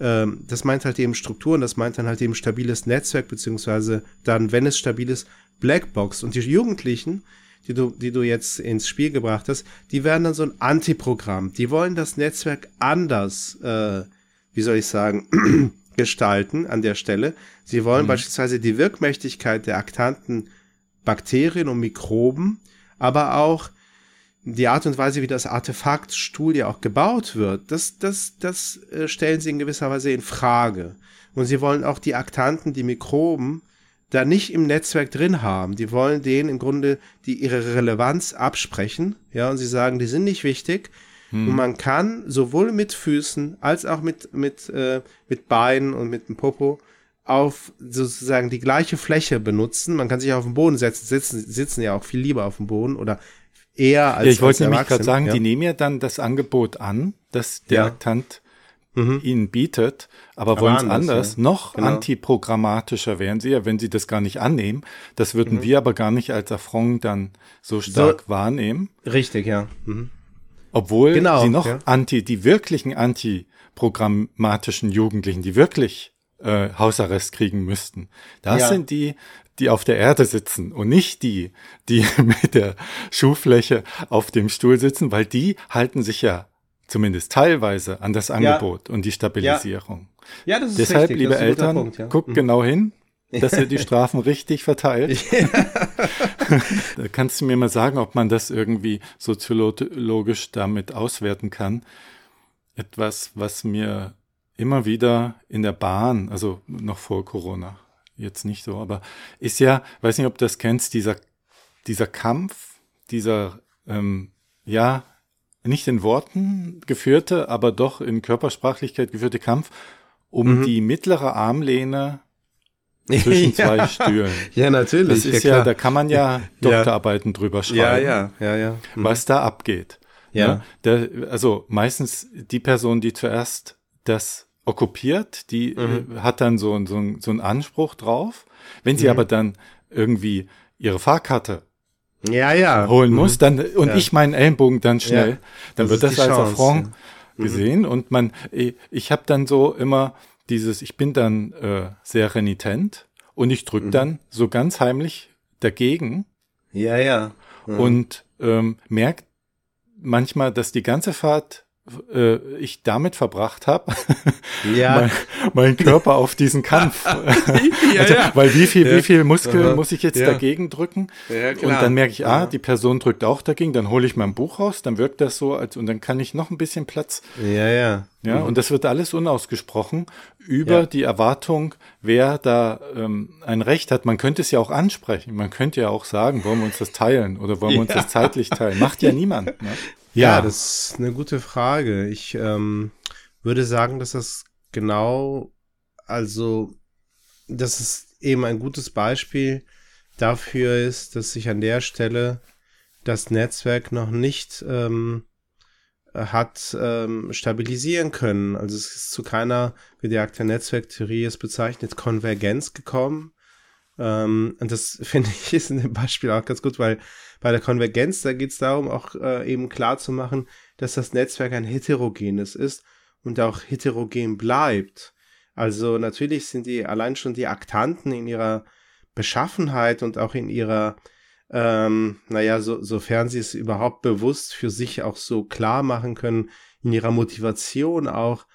ähm, das meint halt eben Strukturen, das meint dann halt eben stabiles Netzwerk, beziehungsweise dann, wenn es stabil ist, Blackbox. Und die Jugendlichen, die du, die du jetzt ins Spiel gebracht hast, die werden dann so ein Antiprogramm. Die wollen das Netzwerk anders, äh, wie soll ich sagen, gestalten an der Stelle. Sie wollen beispielsweise die Wirkmächtigkeit der aktanten Bakterien und Mikroben, aber auch die Art und Weise, wie das Artefakt Stuhl ja auch gebaut wird, das, das, das äh, stellen sie in gewisser Weise in Frage. Und sie wollen auch die Aktanten, die Mikroben, da nicht im Netzwerk drin haben. Die wollen denen im Grunde die ihre Relevanz absprechen, ja, und sie sagen, die sind nicht wichtig. Und man kann sowohl mit Füßen als auch mit, mit, äh, mit Beinen und mit dem Popo auf sozusagen die gleiche Fläche benutzen. Man kann sich auf den Boden setzen, sitzen, sitzen ja auch viel lieber auf dem Boden oder eher als ja, ich wollte nämlich gerade sagen, ja. die nehmen ja dann das Angebot an, das der Ja. Aktant Mhm. ihnen bietet, aber, Aber wollen es anders, anders. ja. Noch Genau. antiprogrammatischer wären sie ja, wenn sie das gar nicht annehmen. Das würden Mhm. wir aber gar nicht als Affront dann so stark wahrnehmen. Richtig, ja. Mhm. Obwohl Genau, sie noch anti, die wirklichen antiprogrammatischen Jugendlichen, die wirklich äh, Hausarrest kriegen müssten, das Ja. sind die, die auf der Erde sitzen und nicht die, die mit der Schuhfläche auf dem Stuhl sitzen, weil die halten sich ja zumindest teilweise an das Angebot und die Stabilisierung. Ja, das ist Deshalb, richtig, liebe das ist Eltern, Punkt, ja. guckt Mhm. genau hin, dass ihr die Strafen richtig verteilt. Da Kannst du mir mal sagen, ob man das irgendwie soziologisch damit auswerten kann? Etwas, was mir immer wieder in der Bahn, also noch vor Corona, jetzt nicht so, aber ist ja, weiß nicht, ob du das kennst, dieser, dieser Kampf, dieser, ähm, ja, nicht in Worten geführte, aber doch in Körpersprachlichkeit geführte Kampf um Mhm. die mittlere Armlehne zwischen zwei ja. Stühlen. Ja, natürlich. Das ist ja, klar. da kann man ja Doktorarbeiten drüber schreiben, ja, ja, ja, ja. Mhm. was da abgeht. Ja. Ne? Der, also meistens die Person, die zuerst das okkupiert, die Mhm. äh, hat dann so, so, so einen Anspruch drauf. Wenn sie Mhm. aber dann irgendwie ihre Fahrkarte Ja, ja. holen Mhm. muss, dann und Ja. ich meinen Ellenbogen dann schnell, Ja. dann Das wird das als Affront. Mhm. gesehen und man, ich, habe dann so immer dieses, ich bin dann äh, sehr renitent und ich Mhm. drück dann so ganz heimlich dagegen Ja, ja. Mhm. und ähm, merkt manchmal, dass die ganze Fahrt äh, ich damit verbracht habe, Ja. mein, meinen Körper auf diesen Kampf. ja, also, ja. Weil wie viel, Ja. wie viel Muskel Aha. muss ich jetzt dagegen drücken? Ja, Und dann merke ich, ah, die Person drückt auch dagegen, dann hole ich mein Buch raus, dann wirkt das so, als und dann kann ich noch ein bisschen Platz. Ja, ja. Ja, und das wird alles unausgesprochen über Ja. die Erwartung, wer da ähm, ein Recht hat. Man könnte es ja auch ansprechen. Man könnte ja auch sagen, wollen wir uns das teilen oder wollen wir uns Ja. das zeitlich teilen? Macht ja niemand. Ne? Ja, das ist eine gute Frage. Ich ähm, würde sagen, dass das genau, also, dass es eben ein gutes Beispiel dafür ist, dass sich an der Stelle das Netzwerk noch nicht ähm, hat ähm, stabilisieren können. Also es ist zu keiner, wie die Akte Netzwerktheorie es bezeichnet, Konvergenz gekommen. Ähm, und das finde ich ist in dem Beispiel auch ganz gut, weil bei der Konvergenz, da geht es darum, auch äh, eben klar zu machen, dass das Netzwerk ein heterogenes ist und auch heterogen bleibt. Also natürlich sind die allein schon die Aktanten in ihrer Beschaffenheit und auch in ihrer, ähm, naja, so, sofern sie es überhaupt bewusst für sich auch so klar machen können, in ihrer Motivation auch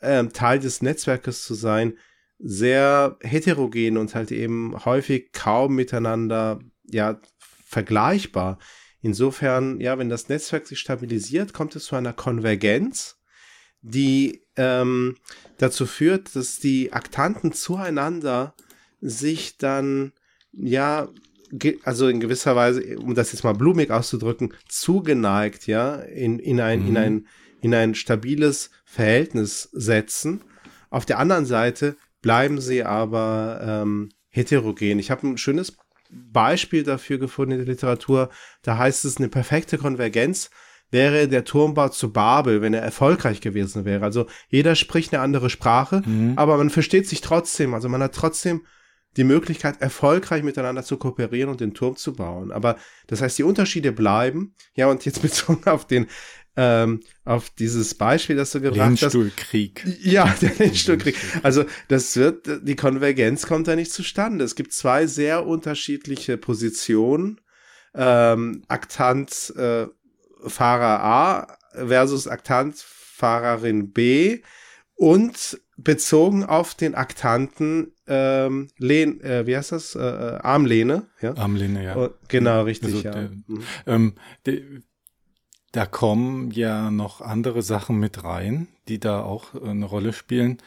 ähm, Teil des Netzwerkes zu sein, sehr heterogen und halt eben häufig kaum miteinander, ja, vergleichbar. Insofern, ja, wenn das Netzwerk sich stabilisiert, kommt es zu einer Konvergenz, die ähm, dazu führt, dass die Aktanten zueinander sich dann, ja, also in gewisser Weise, um das jetzt mal blumig auszudrücken, zugeneigt, ja, in, in ein, in Mhm. ein, in ein stabiles Verhältnis setzen. Auf der anderen Seite bleiben sie aber ähm, heterogen. Ich habe ein schönes Beispiel dafür gefunden in der Literatur. Da heißt es, eine perfekte Konvergenz wäre der Turmbau zu Babel, wenn er erfolgreich gewesen wäre. Also jeder spricht eine andere Sprache, Mhm. aber man versteht sich trotzdem. Also man hat trotzdem die Möglichkeit, erfolgreich miteinander zu kooperieren und den Turm zu bauen. Aber das heißt, die Unterschiede bleiben. Ja, und jetzt bezogen auf den, ähm, auf dieses Beispiel, das du gebracht hast. Lehnstuhlkrieg. Ja, der Lehnstuhlkrieg. Also das wird, die Konvergenz kommt da nicht zustande. Es gibt zwei sehr unterschiedliche Positionen. Ähm, Aktant äh, Fahrer A versus Aktant Fahrerin B und bezogen auf den Aktanten ähm, Lehn, äh, wie heißt das? Äh, äh, Armlehne, ja. Armlehne, ja. Oh, genau, richtig, Also ja. der- Mhm. Ähm, de, da kommen ja noch andere Sachen mit rein, die da auch äh, eine Rolle spielen.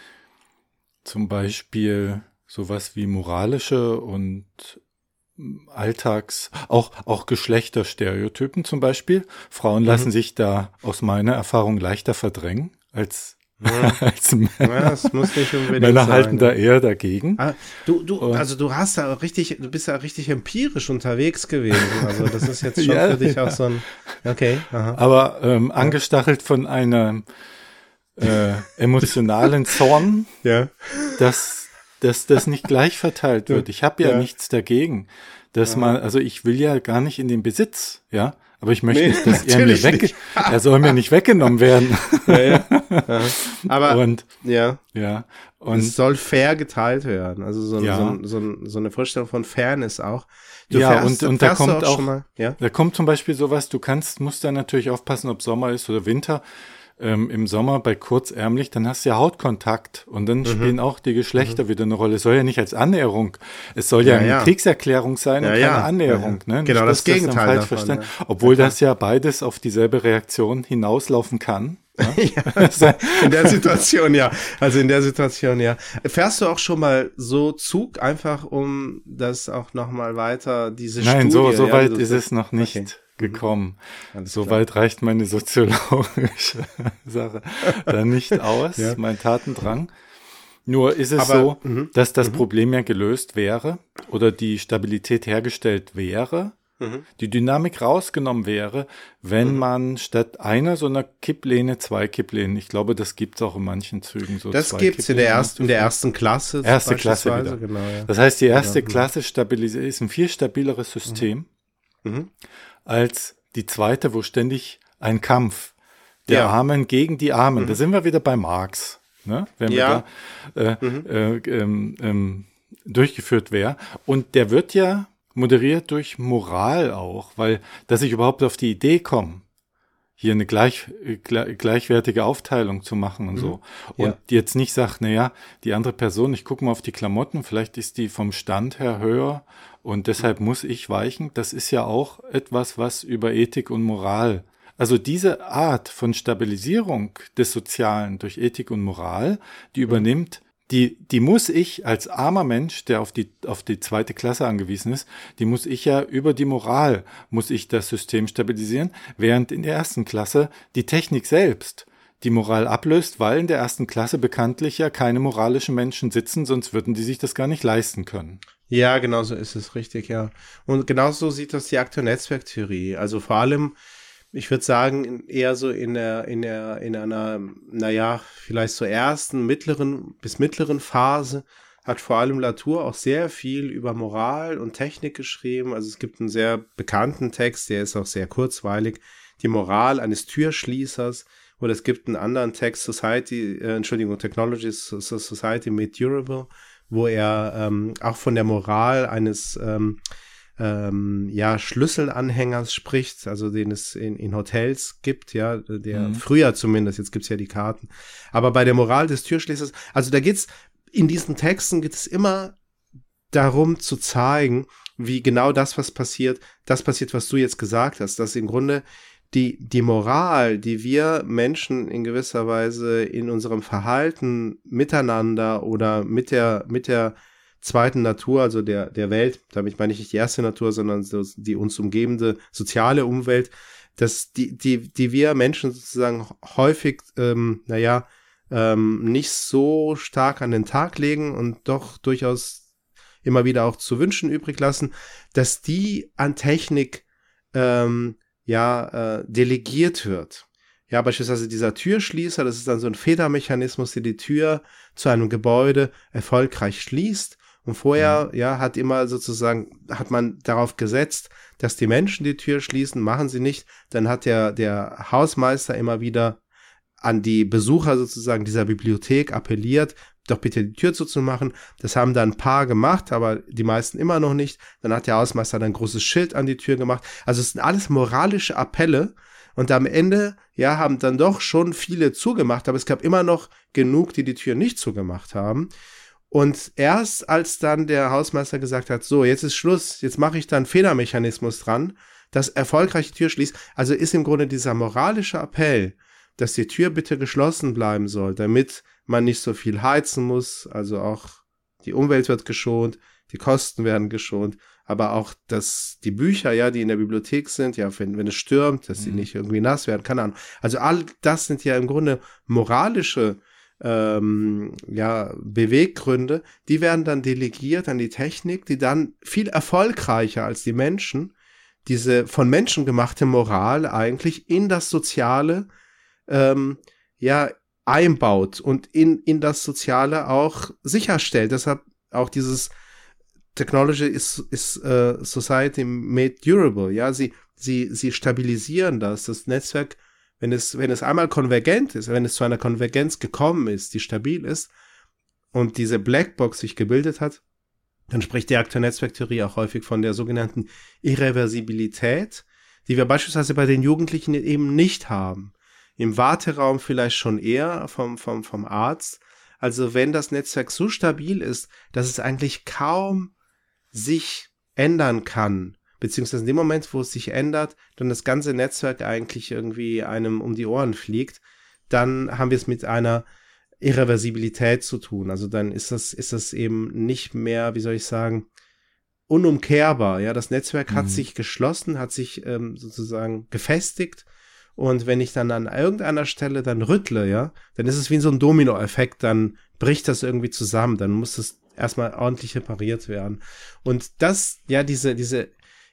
Zum Beispiel sowas wie moralische und Alltags, auch, auch Geschlechterstereotypen zum Beispiel. Frauen Mhm. lassen sich da aus meiner Erfahrung leichter verdrängen als, als Männer. Ja, das muss nicht unbedingt Männer sein, halten ja. da eher dagegen. Ah, du, du, Und- also du hast da richtig, du bist da richtig empirisch unterwegs gewesen. Also das ist jetzt schon Ja, für dich ja. auch so ein, okay, aha. Aber ähm, angestachelt von einem äh, emotionalen Zorn, Ja. dass, dass das nicht gleich verteilt wird. Ich habe ja, Ja. nichts dagegen, dass man, also ich will ja gar nicht in den Besitz, ja, aber ich möchte Nee, nicht, dass er mir weg, nicht. er soll mir nicht weggenommen werden. ja, ja. Aber, Und ja, ja, und es soll fair geteilt werden. Also so, Ja. so, so, so eine Vorstellung von Fairness auch. Du Ja, und- und da fährst kommt auch- schon mal, ja? Da kommt zum Beispiel sowas, du kannst, musst dann natürlich aufpassen, ob Sommer ist oder Winter. Ähm, Im Sommer bei kurzärmlich, dann hast du ja Hautkontakt und Mhm. dann spielen auch die Geschlechter wieder eine Rolle. Es soll ja nicht als Annäherung, es soll ja, Ja, eine ja. Kriegserklärung sein Ja, und ja. keine Annäherung. Ja, ja. Ne? Genau, dass das Gegenteil falsch davon, verstanden. ja. Obwohl das ja beides auf dieselbe Reaktion hinauslaufen kann. ja, in der Situation ja. Also in der Situation ja. Fährst du auch schon mal so Zug, einfach um das auch nochmal weiter, diese Nein, Studie? so, so ja, weit du- ist es noch nicht Okay. Gekommen. Alles So klar. weit reicht meine soziologische Sache da nicht aus, Ja. mein Tatendrang. Nur ist es Aber- so, mhm. dass das Problem ja gelöst wäre oder die Stabilität hergestellt wäre, Mhm. die Dynamik rausgenommen wäre, wenn man statt einer so einer Kipplehne zwei Kipplehnen, ich glaube, das gibt's auch in manchen Zügen so. Das gibt's in der, Kipplehnen ersten, in der ersten Klasse. Erste Klasse wieder. Genau, ja. Das heißt, die erste Ja. Klasse stabilisiert, ist ein viel stabileres System Mhm. Als die zweite, wo ständig ein Kampf der Ja. Mhm. Armen gegen die Armen. Da sind wir wieder bei Marx, ne? wenn Ja. wir da äh, äh, ähm, ähm, durchgeführt wäre. Und der wird ja moderiert durch Moral auch, weil dass ich überhaupt auf die Idee komme, hier eine gleich, gleich, gleichwertige Aufteilung zu machen und so. Und Ja. jetzt nicht sagt, na ja, die andere Person, ich gucke mal auf die Klamotten, vielleicht ist die vom Stand her höher und deshalb muss ich weichen. Das ist ja auch etwas, was über Ethik und Moral also diese Art von Stabilisierung des Sozialen durch Ethik und Moral, die übernimmt, die, die muss ich als armer Mensch, der auf die, auf die zweite Klasse angewiesen ist, die muss ich ja über die Moral, muss ich das System stabilisieren, während in der ersten Klasse die Technik selbst die Moral ablöst, weil in der ersten Klasse bekanntlich ja keine moralischen Menschen sitzen, sonst würden die sich das gar nicht leisten können. Ja, genau so ist es richtig, ja. Und genauso sieht das die aktuelle Netzwerktheorie. Also vor allem, ich würde sagen, eher so in der, in der, in einer, naja, vielleicht so ersten, mittleren bis mittleren Phase hat vor allem Latour auch sehr viel über Moral und Technik geschrieben. Also es gibt einen sehr bekannten Text, der ist auch sehr kurzweilig, die Moral eines Türschließers. Oder es gibt einen anderen Text, Society, äh, Entschuldigung, Technology Society Made Durable, wo er ähm, auch von der Moral eines ähm, ähm, ja, Schlüsselanhängers spricht, also den es in, in Hotels gibt, ja, der Mhm. früher zumindest, jetzt gibt's ja die Karten. Aber bei der Moral des Türschließers, also da geht's, in diesen Texten geht es immer darum zu zeigen, wie genau das, was passiert, das passiert, was du jetzt gesagt hast, dass im Grunde die, die Moral, die wir Menschen in gewisser Weise in unserem Verhalten miteinander oder mit der, mit der zweiten Natur, also der, der Welt, damit meine ich nicht die erste Natur, sondern so die uns umgebende soziale Umwelt, dass die, die, die wir Menschen sozusagen häufig, ähm, naja, ähm, nicht so stark an den Tag legen und doch durchaus immer wieder auch zu wünschen übrig lassen, dass die an Technik ähm, ja äh, delegiert wird. Ja, beispielsweise dieser Türschließer, das ist dann so ein Federmechanismus, der die Tür zu einem Gebäude erfolgreich schließt. Und vorher, ja, hat immer sozusagen, hat man darauf gesetzt, dass die Menschen die Tür schließen, machen sie nicht. Dann hat der, der Hausmeister immer wieder an die Besucher sozusagen dieser Bibliothek appelliert, doch bitte die Tür zuzumachen. Das haben dann ein paar gemacht, aber die meisten immer noch nicht. Dann hat der Hausmeister dann ein großes Schild an die Tür gemacht. Also es sind alles moralische Appelle. Und am Ende, ja, haben dann doch schon viele zugemacht, aber es gab immer noch genug, die die Tür nicht zugemacht haben. Und erst als dann der Hausmeister gesagt hat, so, jetzt ist Schluss, jetzt mache ich dann Fehlermechanismus dran, das die Tür schließt, also ist im Grunde dieser moralische Appell, dass die Tür bitte geschlossen bleiben soll, damit man nicht so viel heizen muss, also auch die Umwelt wird geschont, die Kosten werden geschont, aber auch, dass die Bücher, ja, die in der Bibliothek sind, ja, wenn, wenn es stürmt, dass sie Mhm. nicht irgendwie nass werden, keine Ahnung. Also all das sind ja im Grunde moralische ähm, ja, Beweggründe, die werden dann delegiert an die Technik, die dann viel erfolgreicher als die Menschen diese von Menschen gemachte Moral eigentlich in das Soziale ähm, ja einbaut und in, in das Soziale auch sicherstellt. Deshalb auch dieses Technology is, is uh, Society made durable. Ja, sie, sie, sie stabilisieren das. Das Netzwerk, wenn es, wenn es einmal konvergent ist, wenn es zu einer Konvergenz gekommen ist, die stabil ist und diese Blackbox sich gebildet hat, dann spricht die aktuelle Netzwerktheorie auch häufig von der sogenannten Irreversibilität, die wir beispielsweise bei den Jugendlichen eben nicht haben. Im Warteraum vielleicht schon eher vom, vom, vom Arzt. Also wenn das Netzwerk so stabil ist, dass es eigentlich kaum sich ändern kann, beziehungsweise in dem Moment, wo es sich ändert, dann das ganze Netzwerk eigentlich irgendwie einem um die Ohren fliegt, dann haben wir es mit einer Irreversibilität zu tun. Also dann ist das, ist das eben nicht mehr, wie soll ich sagen, unumkehrbar. Ja, das Netzwerk hat Mhm. sich geschlossen, hat sich ähm, sozusagen gefestigt. Und wenn ich dann an irgendeiner Stelle dann rüttle, ja, dann ist es wie so ein Dominoeffekt, dann bricht das irgendwie zusammen, dann muss es erstmal ordentlich repariert werden. Und das, ja, diese, diese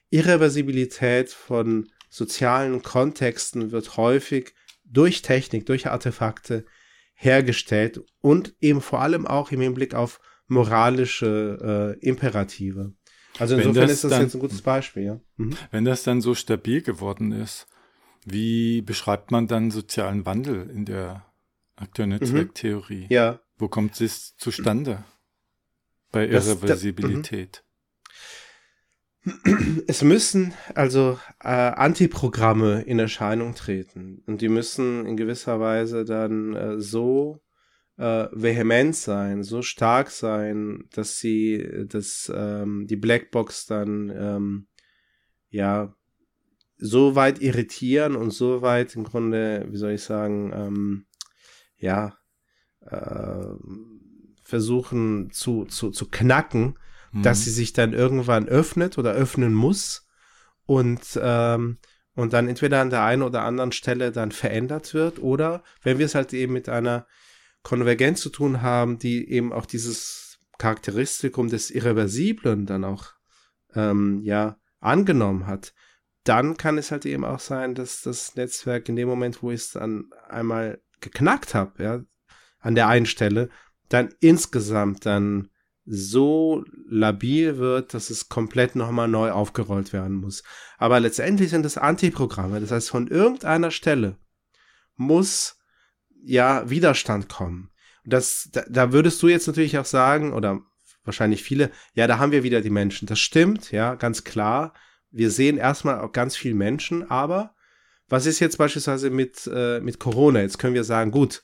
Irreversibilität von sozialen Kontexten wird häufig durch Technik, durch Artefakte hergestellt und eben vor allem auch im Hinblick auf moralische äh, Imperative. Also insofern ist das dann- jetzt ein gutes Beispiel, ja. Mhm. Wenn das dann so stabil geworden ist, wie beschreibt man dann sozialen Wandel in der aktuellen Netzwerktheorie? Ja, Wo kommt es zustande? Bei Irreversibilität. Es müssen also äh, Antiprogramme in Erscheinung treten und die müssen in gewisser Weise dann äh, so äh, vehement sein, so stark sein, dass sie dass ähm, die Blackbox dann ähm, ja so weit irritieren und so weit im Grunde, wie soll ich sagen, ähm, ja äh, versuchen zu, zu, zu knacken, mhm. dass sie sich dann irgendwann öffnet oder öffnen muss und, ähm, und dann entweder an der einen oder anderen Stelle dann verändert wird oder wenn wir es halt eben mit einer Konvergenz zu tun haben, die eben auch dieses Charakteristikum des Irreversiblen dann auch ähm, ja angenommen hat, dann kann es halt eben auch sein, dass das Netzwerk in dem Moment, wo ich es dann einmal geknackt habe, ja, an der einen Stelle, dann insgesamt dann so labil wird, dass es komplett nochmal neu aufgerollt werden muss. Aber letztendlich sind es Antiprogramme. Das heißt, von irgendeiner Stelle muss ja Widerstand kommen. Das, da, da würdest du jetzt natürlich auch sagen, oder wahrscheinlich viele, ja, da haben wir wieder die Menschen. Das stimmt, ja, ganz klar. Wir sehen erstmal auch ganz viele Menschen, aber was ist jetzt beispielsweise mit, äh, mit Corona? Jetzt können wir sagen, gut,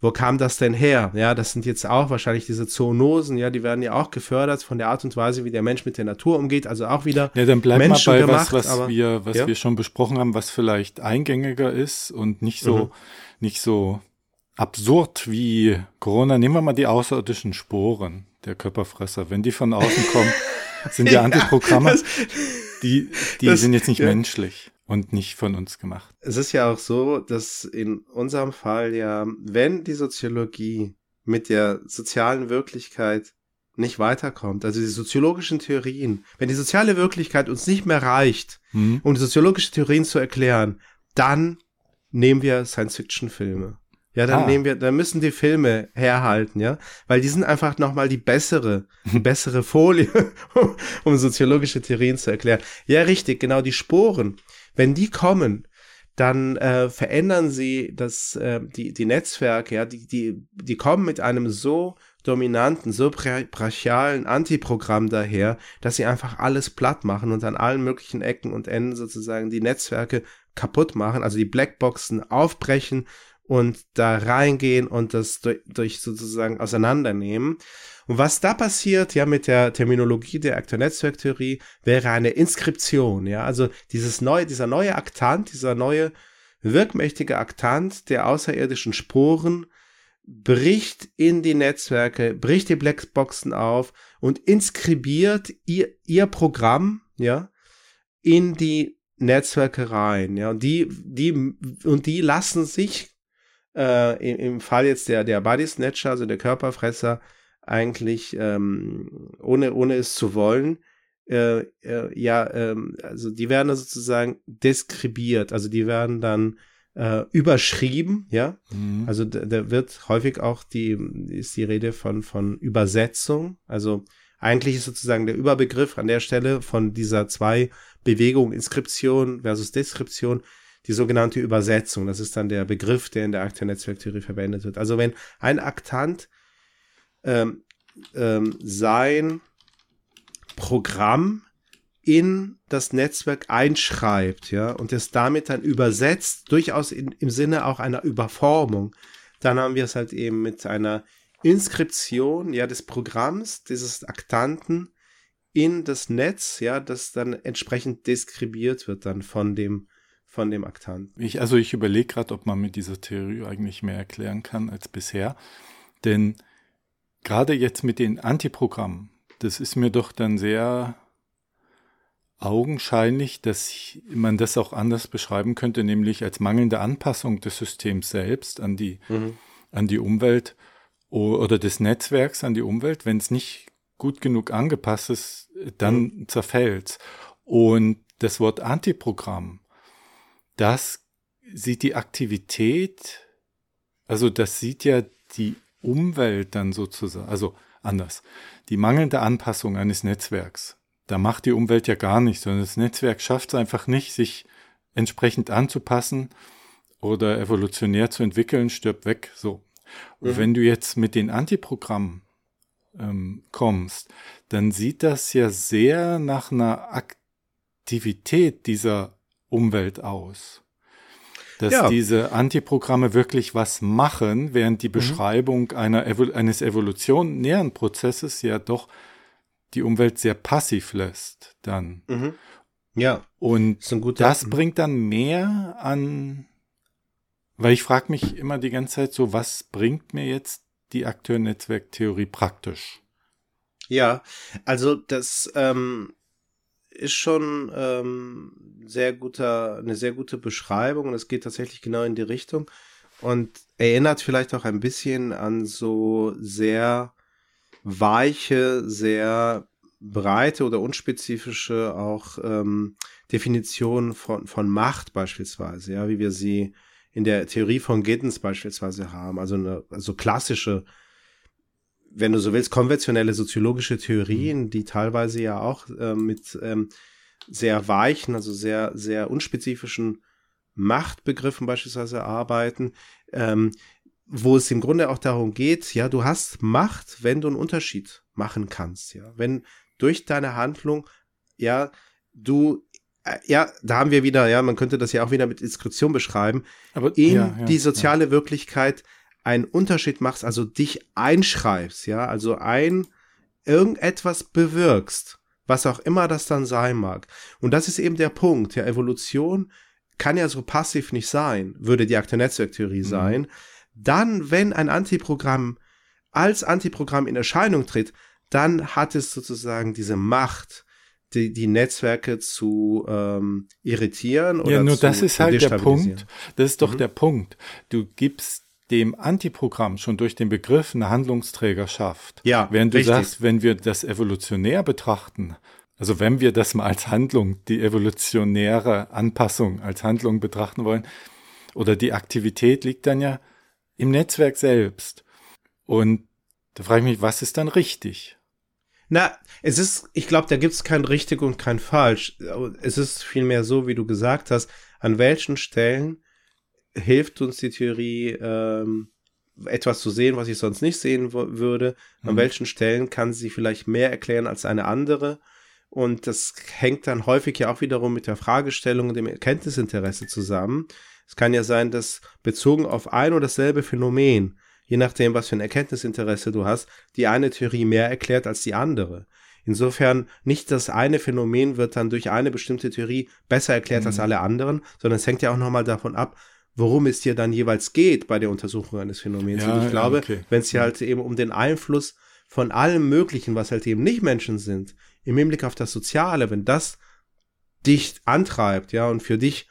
wo kam das denn her? Ja, das sind jetzt auch wahrscheinlich diese Zoonosen, ja, die werden ja auch gefördert von der Art und Weise, wie der Mensch mit der Natur umgeht, also auch wieder Ja, dann bleiben wir bei gemacht, was, was aber, wir, was ja? wir schon besprochen haben, was vielleicht eingängiger ist und nicht so, mhm. nicht so absurd wie Corona. Nehmen wir mal die außerirdischen Sporen der Körperfresser. Wenn die von außen kommen, sind ja, Antiprogramme. Das, die, die das, sind jetzt nicht ja. menschlich und nicht von uns gemacht. Es ist ja auch so, dass in unserem Fall ja, wenn die Soziologie mit der sozialen Wirklichkeit nicht weiterkommt, also die soziologischen Theorien, wenn die soziale Wirklichkeit uns nicht mehr reicht, mhm. um die soziologischen Theorien zu erklären, dann nehmen wir Science-Fiction-Filme. Ja, dann ah. nehmen wir, dann müssen die Filme herhalten, ja, weil die sind einfach nochmal die bessere, die bessere Folie, um soziologische Theorien zu erklären. Ja, richtig, genau, die Sporen, wenn die kommen, dann äh, verändern sie das, äh, die, die Netzwerke, ja, die, die, die kommen mit einem so dominanten, so brachialen Antiprogramm daher, dass sie einfach alles platt machen und an allen möglichen Ecken und Enden sozusagen die Netzwerke kaputt machen, also die Blackboxen aufbrechen und da reingehen und das durch, durch sozusagen auseinandernehmen. Und was da passiert, ja, mit der Terminologie der Akteur-Netzwerktheorie, wäre eine Inskription, ja, also dieses neue, dieser neue Aktant, dieser neue wirkmächtige Aktant der außerirdischen Sporen bricht in die Netzwerke, bricht die Blackboxen auf und inskribiert ihr, ihr Programm, ja, in die Netzwerke rein, ja, und die, die, und die lassen sich äh, im, im, Fall jetzt der, der Body Snatcher, also der Körperfresser, eigentlich ähm, ohne, ohne es zu wollen, äh, äh, ja, ähm, also die werden sozusagen deskribiert, also die werden dann äh, überschrieben, ja. Mhm. Also da wird häufig auch die, ist die Rede von, von Übersetzung. Also eigentlich ist sozusagen der Überbegriff an der Stelle von dieser zwei Bewegung, Inskription versus Deskription, die sogenannte Übersetzung. Das ist dann der Begriff, der in der Aktennetzwerktheorie verwendet wird. Also wenn ein Aktant ähm, ähm, sein Programm in das Netzwerk einschreibt, ja, und es damit dann übersetzt, durchaus in, im Sinne auch einer Überformung, dann haben wir es halt eben mit einer Inskription, ja, des Programms, dieses Aktanten in das Netz, ja, das dann entsprechend deskribiert wird dann von dem von dem Aktanten. Ich, also ich überlege gerade, ob man mit dieser Theorie eigentlich mehr erklären kann als bisher. Denn gerade jetzt mit den Antiprogrammen, das ist mir doch dann sehr augenscheinlich, dass man das auch anders beschreiben könnte, nämlich als mangelnde Anpassung des Systems selbst an die, mhm. an die Umwelt oder des Netzwerks an die Umwelt. Wenn es nicht gut genug angepasst ist, dann mhm. zerfällt Und das Wort Antiprogramm das sieht die Aktivität, also das sieht ja die Umwelt dann sozusagen, also anders, die mangelnde Anpassung eines Netzwerks. Da macht die Umwelt ja gar nichts, sondern das Netzwerk schafft es einfach nicht, sich entsprechend anzupassen oder evolutionär zu entwickeln, stirbt weg, so. Mhm. wenn du jetzt mit den Antiprogrammen ähm, kommst, dann sieht das ja sehr nach einer Aktivität dieser Umwelt aus. Dass Ja. diese Antiprogramme wirklich was machen, während die Beschreibung einer Evo eines evolutionären Prozesses ja doch die Umwelt sehr passiv lässt dann. Ja, Und guter. das bringt dann mehr an, weil ich frage mich immer die ganze Zeit so, was bringt mir jetzt die Akteur-Netzwerk-Theorie praktisch? Ja, also das ähm, ist schon ähm, sehr guter, eine sehr gute Beschreibung und es geht tatsächlich genau in die Richtung und erinnert vielleicht auch ein bisschen an so sehr weiche, sehr breite oder unspezifische auch ähm, Definitionen von, von Macht beispielsweise, ja, wie wir sie in der Theorie von Giddens beispielsweise haben, also eine also klassische wenn du so willst, konventionelle soziologische Theorien, die teilweise ja auch ähm, mit ähm, sehr weichen, also sehr, sehr unspezifischen Machtbegriffen beispielsweise arbeiten, ähm, wo es im Grunde auch darum geht, ja, du hast Macht, wenn du einen Unterschied machen kannst, ja, wenn durch deine Handlung, ja, du, äh, ja, da haben wir wieder, ja, man könnte das ja auch wieder mit Diskretion beschreiben, Aber in ja, ja, die soziale Wirklichkeit einen Unterschied machst, also dich einschreibst, ja, also ein irgendetwas bewirkst, was auch immer das dann sein mag. Und das ist eben der Punkt. Ja, Evolution kann ja so passiv nicht sein, würde die Akteur-Netzwerk-Theorie sein. Dann, wenn ein Antiprogramm als Antiprogramm in Erscheinung tritt, dann hat es sozusagen diese Macht, die, die Netzwerke zu ähm, irritieren oder Ja, nur zu, das ist halt der. Punkt. Das ist doch Mhm. der Punkt. Du gibst dem Antiprogramm schon durch den Begriff eine Handlungsträgerschaft. Ja, Während du richtig. sagst, wenn wir das evolutionär betrachten, also wenn wir das mal als Handlung, die evolutionäre Anpassung als Handlung betrachten wollen, oder die Aktivität liegt dann ja im Netzwerk selbst. Und da frage ich mich, was ist dann richtig? Na, es ist, ich glaube, da gibt es kein richtig und kein falsch. Es ist vielmehr so, wie du gesagt hast, an welchen Stellen hilft uns die Theorie, ähm, etwas zu sehen, was ich sonst nicht sehen würde. An Mhm. welchen Stellen kann sie vielleicht mehr erklären als eine andere. Und das hängt dann häufig ja auch wiederum mit der Fragestellung und dem Erkenntnisinteresse zusammen. Es kann ja sein, dass bezogen auf ein oder dasselbe Phänomen, je nachdem, was für ein Erkenntnisinteresse du hast, die eine Theorie mehr erklärt als die andere. Insofern nicht das eine Phänomen wird dann durch eine bestimmte Theorie besser erklärt als alle anderen, sondern es hängt ja auch nochmal davon ab, worum es dir dann jeweils geht bei der Untersuchung eines Phänomens. Ja, Und ich ja, glaube, okay. wenn es hier halt eben um den Einfluss von allem Möglichen, was halt eben nicht Menschen sind, im Hinblick auf das Soziale, wenn das dich antreibt, ja, und für dich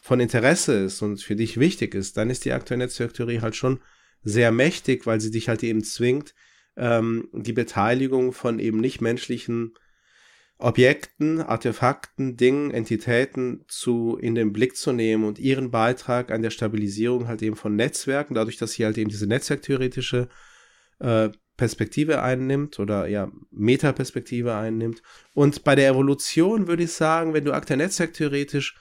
von Interesse ist und für dich wichtig ist, dann ist die aktuelle Netzwerktheorie halt schon sehr mächtig, weil sie dich halt eben zwingt, ähm, die Beteiligung von eben nichtmenschlichen Objekten, Artefakten, Dingen, Entitäten zu in den Blick zu nehmen und ihren Beitrag an der Stabilisierung halt eben von Netzwerken, dadurch, dass sie halt eben diese netzwerktheoretische äh, Perspektive einnimmt oder ja, Metaperspektive einnimmt. Und bei der Evolution würde ich sagen, wenn du aktuell netzwerktheoretisch,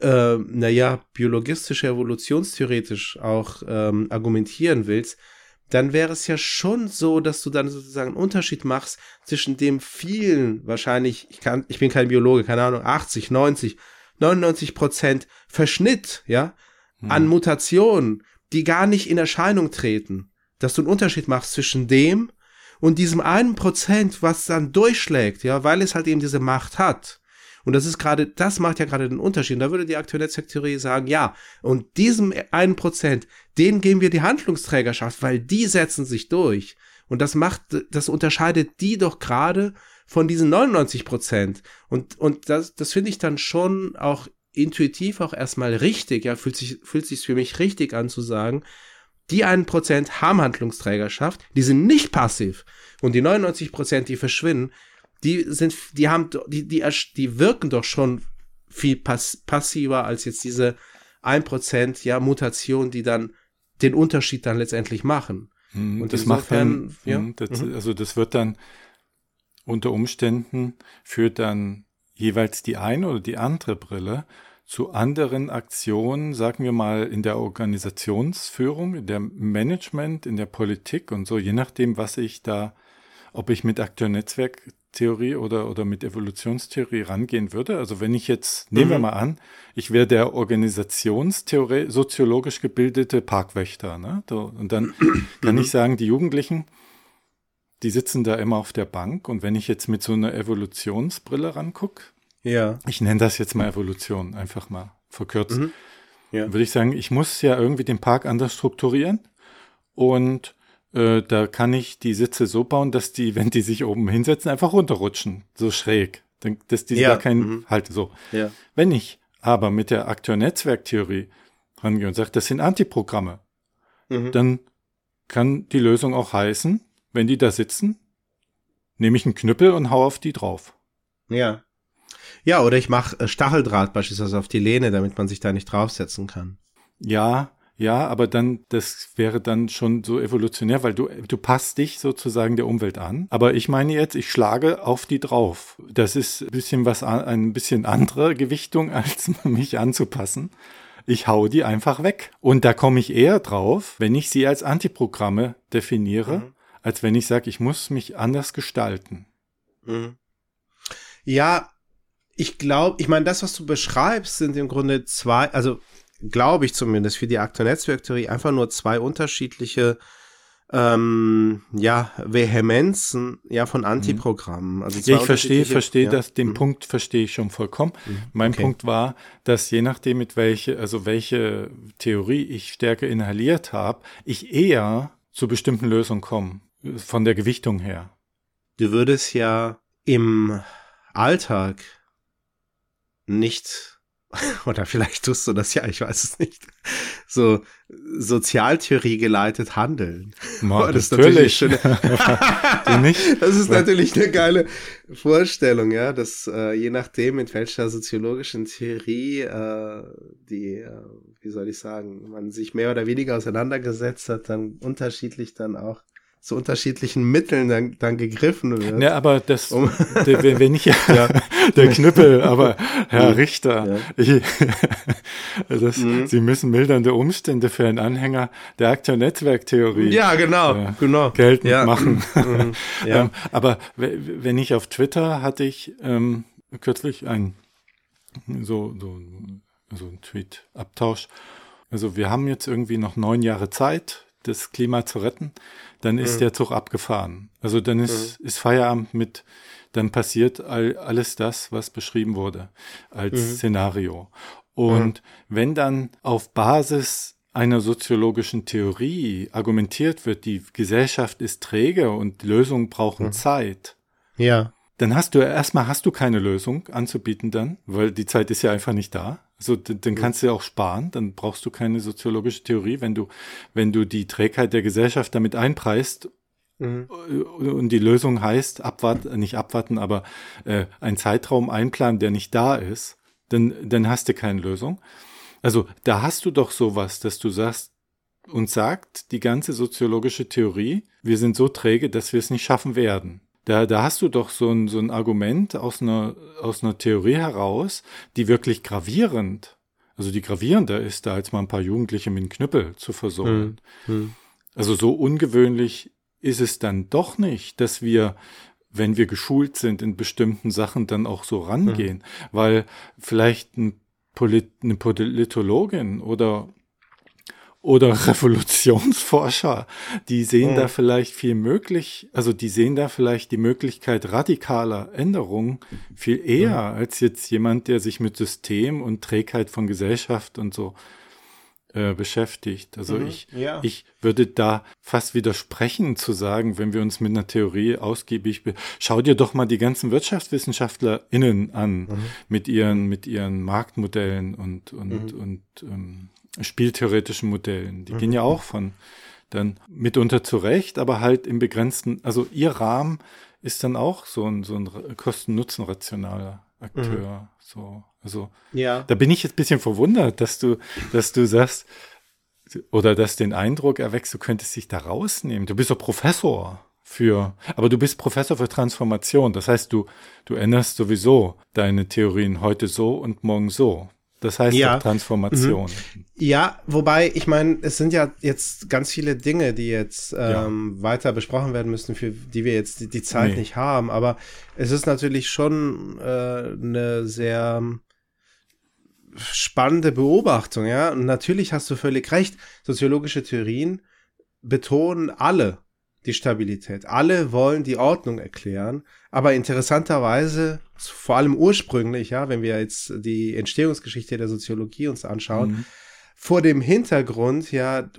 äh, naja, biologistisch, evolutionstheoretisch auch ähm, argumentieren willst, dann wäre es ja schon so, dass du dann sozusagen einen Unterschied machst zwischen dem vielen, wahrscheinlich, ich kann, ich bin kein Biologe, keine Ahnung, 80, 90, 99 Prozent Verschnitt, ja, an Mutationen, die gar nicht in Erscheinung treten, dass du einen Unterschied machst zwischen dem und diesem einen Prozent, was dann durchschlägt, ja, weil es halt eben diese Macht hat. Und das ist gerade, das macht ja gerade den Unterschied. Und da würde die aktuelle Netzwerktheorie sagen, ja, und diesem einen Prozent, denen geben wir die Handlungsträgerschaft, weil die setzen sich durch. Und das macht, das unterscheidet die doch gerade von diesen 99 Prozent. Und, und das, das finde ich dann schon auch intuitiv auch erstmal richtig, ja, fühlt sich, fühlt sich für mich richtig an zu sagen, die einen Prozent haben Handlungsträgerschaft, die sind nicht passiv. Und die 99 Prozent, die verschwinden, die sind, die haben, die, die, die wirken doch schon viel pass passiver als jetzt diese 1% ja, Mutation, die dann den Unterschied dann letztendlich machen. Mhm, Und das macht dann, ja, mhm, das, mhm. also das wird dann unter Umständen führt dann jeweils die eine oder die andere Brille zu anderen Aktionen, sagen wir mal in der Organisationsführung, in der Management, in der Politik und so, je nachdem, was ich da ob ich mit Akteur-Netzwerk-Theorie oder, oder mit Evolutionstheorie rangehen würde. Also wenn ich jetzt, nehmen wir Mhm. mal an, ich wäre der Organisationstheorie, soziologisch gebildete Parkwächter. Ne? Und dann kann ich sagen, die Jugendlichen, die sitzen da immer auf der Bank. Und wenn ich jetzt mit so einer Evolutionsbrille ranguck, Ja. ich nenne das jetzt mal Evolution, einfach mal verkürzt, Mhm. Ja. würde ich sagen, ich muss ja irgendwie den Park anders strukturieren. Und äh, da kann ich die Sitze so bauen, dass die, wenn die sich oben hinsetzen, einfach runterrutschen, so schräg. Dass die Ja, gar keinen mhm. Halt so. Ja. Wenn ich aber mit der Akteur-Netzwerk-Theorie rangehe und sage, das sind Antiprogramme, Mhm. dann kann die Lösung auch heißen, wenn die da sitzen, nehme ich einen Knüppel und hau auf die drauf. Ja. Ja, oder ich mache Stacheldraht beispielsweise auf die Lehne, damit man sich da nicht draufsetzen kann. Ja, ja, aber dann, das wäre dann schon so evolutionär, weil du, du passt dich sozusagen der Umwelt an. Aber ich meine jetzt, ich schlage auf die drauf. Das ist ein bisschen was, ein bisschen andere Gewichtung, als mich anzupassen. Ich hau die einfach weg. Und da komme ich eher drauf, wenn ich sie als Antiprogramme definiere, Mhm. als wenn ich sage, ich muss mich anders gestalten. Mhm. Ja, ich glaube, ich meine, das, was du beschreibst, sind im Grunde zwei, also glaube ich zumindest für die Akteur-Netzwerk-Theorie einfach nur zwei unterschiedliche ähm, ja, Vehemenzen ja von Antiprogrammen. Also ich verstehe, verstehe ja. das, den Mhm. Punkt verstehe ich schon vollkommen. Mein okay. Punkt war, dass je nachdem, mit welche, also welche Theorie ich stärker inhaliert habe, ich eher zu bestimmten Lösungen komme, von der Gewichtung her. Du würdest ja im Alltag nicht, oder vielleicht tust du das ja, ich weiß es nicht, so Sozialtheorie geleitet handeln. Ma, Oh, das ist natürlich eine? Das ist natürlich eine geile Vorstellung, ja, dass äh, je nachdem, mit welcher soziologischen Theorie äh, die, äh, wie soll ich sagen, man sich mehr oder weniger auseinandergesetzt hat, dann unterschiedlich dann auch zu unterschiedlichen Mitteln dann, dann gegriffen wird. Ja, aber das, Um- der, wenn wenn ich, der Knüppel, aber Herr Richter, Ja. ich, das, Mhm. Sie müssen mildernde Umstände für einen Anhänger der Akteur-Netzwerk-Theorie Ja, genau, Ja. genau. geltend ja. machen. Mhm. Ja. Ähm, aber wenn ich auf Twitter hatte ich ähm, kürzlich ein so, so, so ein Tweet-Abtausch. Also wir haben jetzt irgendwie noch neun Jahre Zeit, das Klima zu retten. Dann ist Mhm. der Zug abgefahren. Also dann ist, ist Feierabend mit, dann passiert all, alles das, was beschrieben wurde als Mhm. Szenario. Und wenn dann auf Basis einer soziologischen Theorie argumentiert wird, die Gesellschaft ist träge und Lösungen brauchen Mhm. Zeit, ja. dann hast du erstmal hast du keine Lösung anzubieten dann, weil die Zeit ist ja einfach nicht da. Also dann kannst du ja auch sparen, dann brauchst du keine soziologische Theorie, wenn du wenn du die Trägheit der Gesellschaft damit einpreist Mhm. äh, und die Lösung heißt abwarten, nicht abwarten, aber äh, ein Zeitraum einplanen, der nicht da ist, dann dann hast du keine Lösung. Also da hast du doch sowas, dass du sagst und sagt die ganze soziologische Theorie, wir sind so träge, dass wir es nicht schaffen werden. Da, da hast du doch so ein, so ein Argument aus einer, aus einer Theorie heraus, die wirklich gravierend, also die gravierender ist, da als mal ein paar Jugendliche mit einem Knüppel zu versorgen. Mhm. Also so ungewöhnlich ist es dann doch nicht, dass wir, wenn wir geschult sind in bestimmten Sachen, dann auch so rangehen, weil vielleicht ein Polit, eine Politologin oder oder Revolutionsforscher, die sehen Mhm. da vielleicht viel möglich, also die sehen da vielleicht die Möglichkeit radikaler Änderungen viel eher als jetzt jemand, der sich mit System und Trägheit von Gesellschaft und so äh, beschäftigt. Also Mhm. ich, Ja. ich würde da fast widersprechen zu sagen, wenn wir uns mit einer Theorie ausgiebig, schau dir doch mal die ganzen WirtschaftswissenschaftlerInnen an, mit ihren, mit ihren Marktmodellen und, und, und ähm, spieltheoretischen Modellen. Die gehen ja auch von dann mitunter zurecht, aber halt im begrenzten, also ihr Rahmen ist dann auch so ein, so ein Kosten-Nutzen-rationaler Akteur. So, also Ja. da bin ich jetzt ein bisschen verwundert, dass du, dass du sagst, oder dass den Eindruck erwächst, du könntest dich da rausnehmen. Du bist doch Professor für, aber du bist Professor für Transformation. Das heißt, du, du änderst sowieso deine Theorien heute so und morgen so. Das heißt Ja. Transformation. Ja, wobei, ich meine, es sind ja jetzt ganz viele Dinge, die jetzt ähm, weiter besprochen werden müssen, für die wir jetzt die, die Zeit Nee. nicht haben. Aber es ist natürlich schon äh, eine sehr spannende Beobachtung, ja. Und natürlich hast du völlig recht. Soziologische Theorien betonen alle die Stabilität. Alle wollen die Ordnung erklären. Aber interessanterweise, vor allem ursprünglich, ja, wenn wir jetzt die Entstehungsgeschichte der Soziologie uns anschauen, Mhm. vor dem Hintergrund, ja,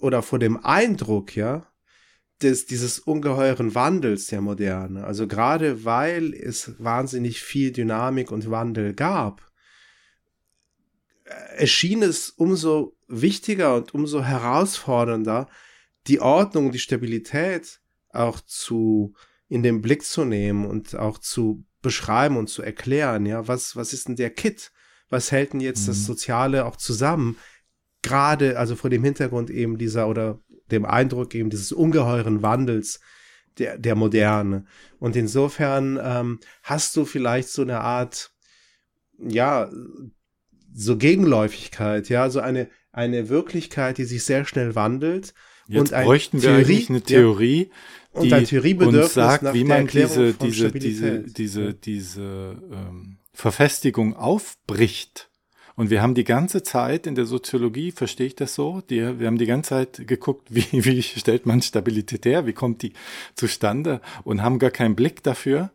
oder vor dem Eindruck, ja, des, dieses ungeheuren Wandels der Moderne. Also gerade weil es wahnsinnig viel Dynamik und Wandel gab, äh, erschien es umso wichtiger und umso herausfordernder, die Ordnung, die Stabilität auch zu in den Blick zu nehmen und auch zu beschreiben und zu erklären, ja, was, was ist denn der Kit? Was hält denn jetzt das Mhm. Soziale auch zusammen? Gerade, also vor dem Hintergrund eben dieser oder dem Eindruck eben dieses ungeheuren Wandels der, der Moderne. Und insofern ähm, hast du vielleicht so eine Art, ja, so Gegenläufigkeit, ja, so eine, eine Wirklichkeit, die sich sehr schnell wandelt. Jetzt und bräuchten wir Theorie- eigentlich eine ja. Theorie, Und die ein Theoriebedürfnis uns sagt, wie man diese, diese, diese, diese, Ja. diese ähm, Verfestigung aufbricht. Und wir haben die ganze Zeit in der Soziologie, verstehe ich das so, die, wir haben die ganze Zeit geguckt, wie, wie stellt man Stabilität her, wie kommt die zustande und haben gar keinen Blick dafür,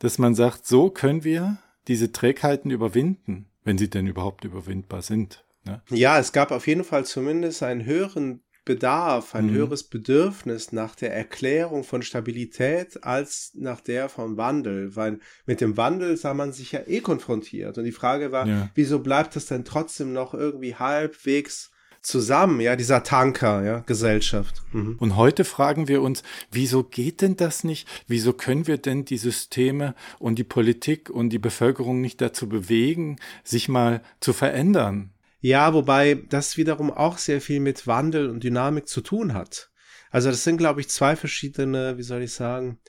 dass man sagt, so können wir diese Trägheiten überwinden, wenn sie denn überhaupt überwindbar sind. Ne? Ja, es gab auf jeden Fall zumindest einen höheren Bedarf, ein Mhm. höheres Bedürfnis nach der Erklärung von Stabilität als nach der vom Wandel, weil mit dem Wandel sah man sich ja eh konfrontiert und die Frage war, Ja. wieso bleibt es denn trotzdem noch irgendwie halbwegs zusammen, ja, dieser Tanker, ja, Gesellschaft. Mhm. Und heute fragen wir uns, wieso geht denn das nicht? Wieso können wir denn die Systeme und die Politik und die Bevölkerung nicht dazu bewegen, sich mal zu verändern? Ja, wobei das wiederum auch sehr viel mit Wandel und Dynamik zu tun hat. Also das sind, glaube ich, zwei verschiedene, wie soll ich sagen,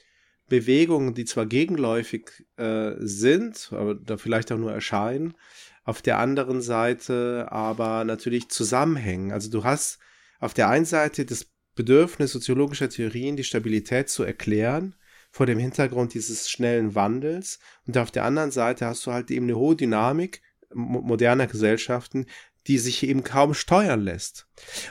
Bewegungen, die zwar gegenläufig äh, sind, aber da vielleicht auch nur erscheinen, auf der anderen Seite aber natürlich zusammenhängen. Also du hast auf der einen Seite das Bedürfnis soziologischer Theorien, die Stabilität zu erklären, vor dem Hintergrund dieses schnellen Wandels. Und auf der anderen Seite hast du halt eben eine hohe Dynamik moderner Gesellschaften, die sich eben kaum steuern lässt.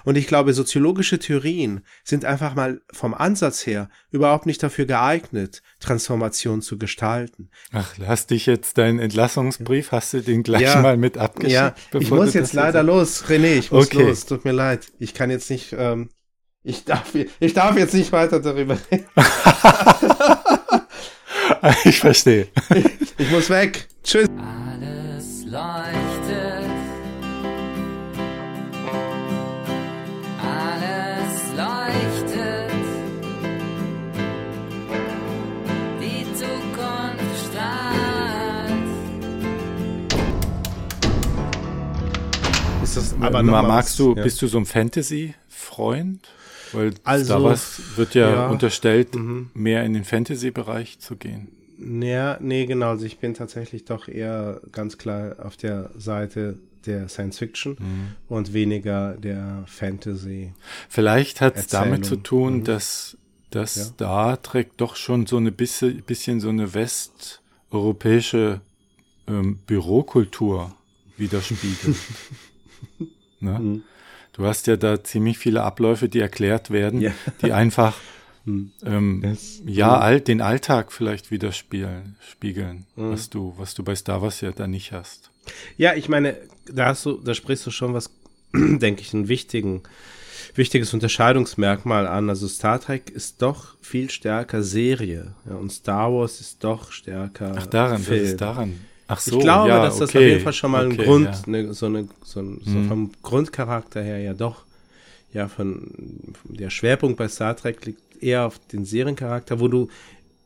Und ich glaube, soziologische Theorien sind einfach mal vom Ansatz her überhaupt nicht dafür geeignet, Transformation zu gestalten. Ach, lass dich jetzt deinen Entlassungsbrief, hast du den gleich Ja. mal mit abgeschickt? Ja, ich muss jetzt leider los, René, ich muss Okay. los, tut mir leid. Ich kann jetzt nicht, ähm, ich darf, ich darf jetzt nicht weiter darüber reden. Ich verstehe. Ich muss weg. Tschüss. Alles leuchtet. Alles leuchtet. Die Zukunft strahlt. Ist das Aber mal magst was? du, Ja. bist du so ein Fantasy-Freund? Weil Also, Star Wars wird ja, ja. unterstellt, Mhm. mehr in den Fantasy-Bereich zu gehen. Ja, nee, genau. Also ich bin tatsächlich doch eher ganz klar auf der Seite der Science Fiction Mhm. und weniger der Fantasy. Vielleicht hat es damit zu tun, Mhm. dass, dass Ja. Star Trek doch schon so eine bisschen, bisschen so eine westeuropäische ähm, Bürokultur widerspiegelt. ne? Mhm. Du hast ja da ziemlich viele Abläufe, die erklärt werden, Ja. die einfach Mhm. ähm, Das- ja Mhm. all, den Alltag vielleicht widerspiegeln, spiegeln, Mhm. was du, was du bei Star Wars ja da nicht hast. Ja, ich meine, da hast du, da sprichst du schon was, denke ich, ein wichtigen, wichtiges Unterscheidungsmerkmal an. Also Star Trek ist doch viel stärker Serie ja, und Star Wars ist doch stärker Ach daran, Film. das ist daran. Ach so, ich glaube, ja, dass das okay, auf jeden Fall schon mal ein okay, Grund, ja. ne, so, eine, so, ein, so Mhm. vom Grundcharakter her ja doch, ja, von der Schwerpunkt bei Star Trek liegt eher auf den Seriencharakter, wo du,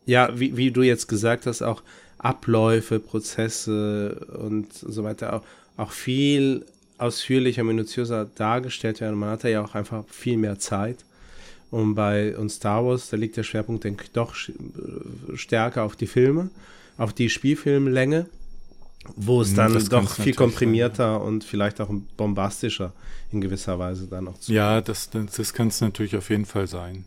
ja, wie, wie du jetzt gesagt hast, auch Abläufe, Prozesse und so weiter auch, auch viel ausführlicher, minutiöser dargestellt werden. Man hat da ja auch einfach viel mehr Zeit. Und bei uns Star Wars, da liegt der Schwerpunkt, denke ich, doch äh, stärker auf die Filme, auf die Spielfilmlänge. wo es Hm, dann das doch viel komprimierter und vielleicht auch bombastischer in gewisser Weise dann auch zu. Ja, das, das, das kann es natürlich auf jeden Fall sein.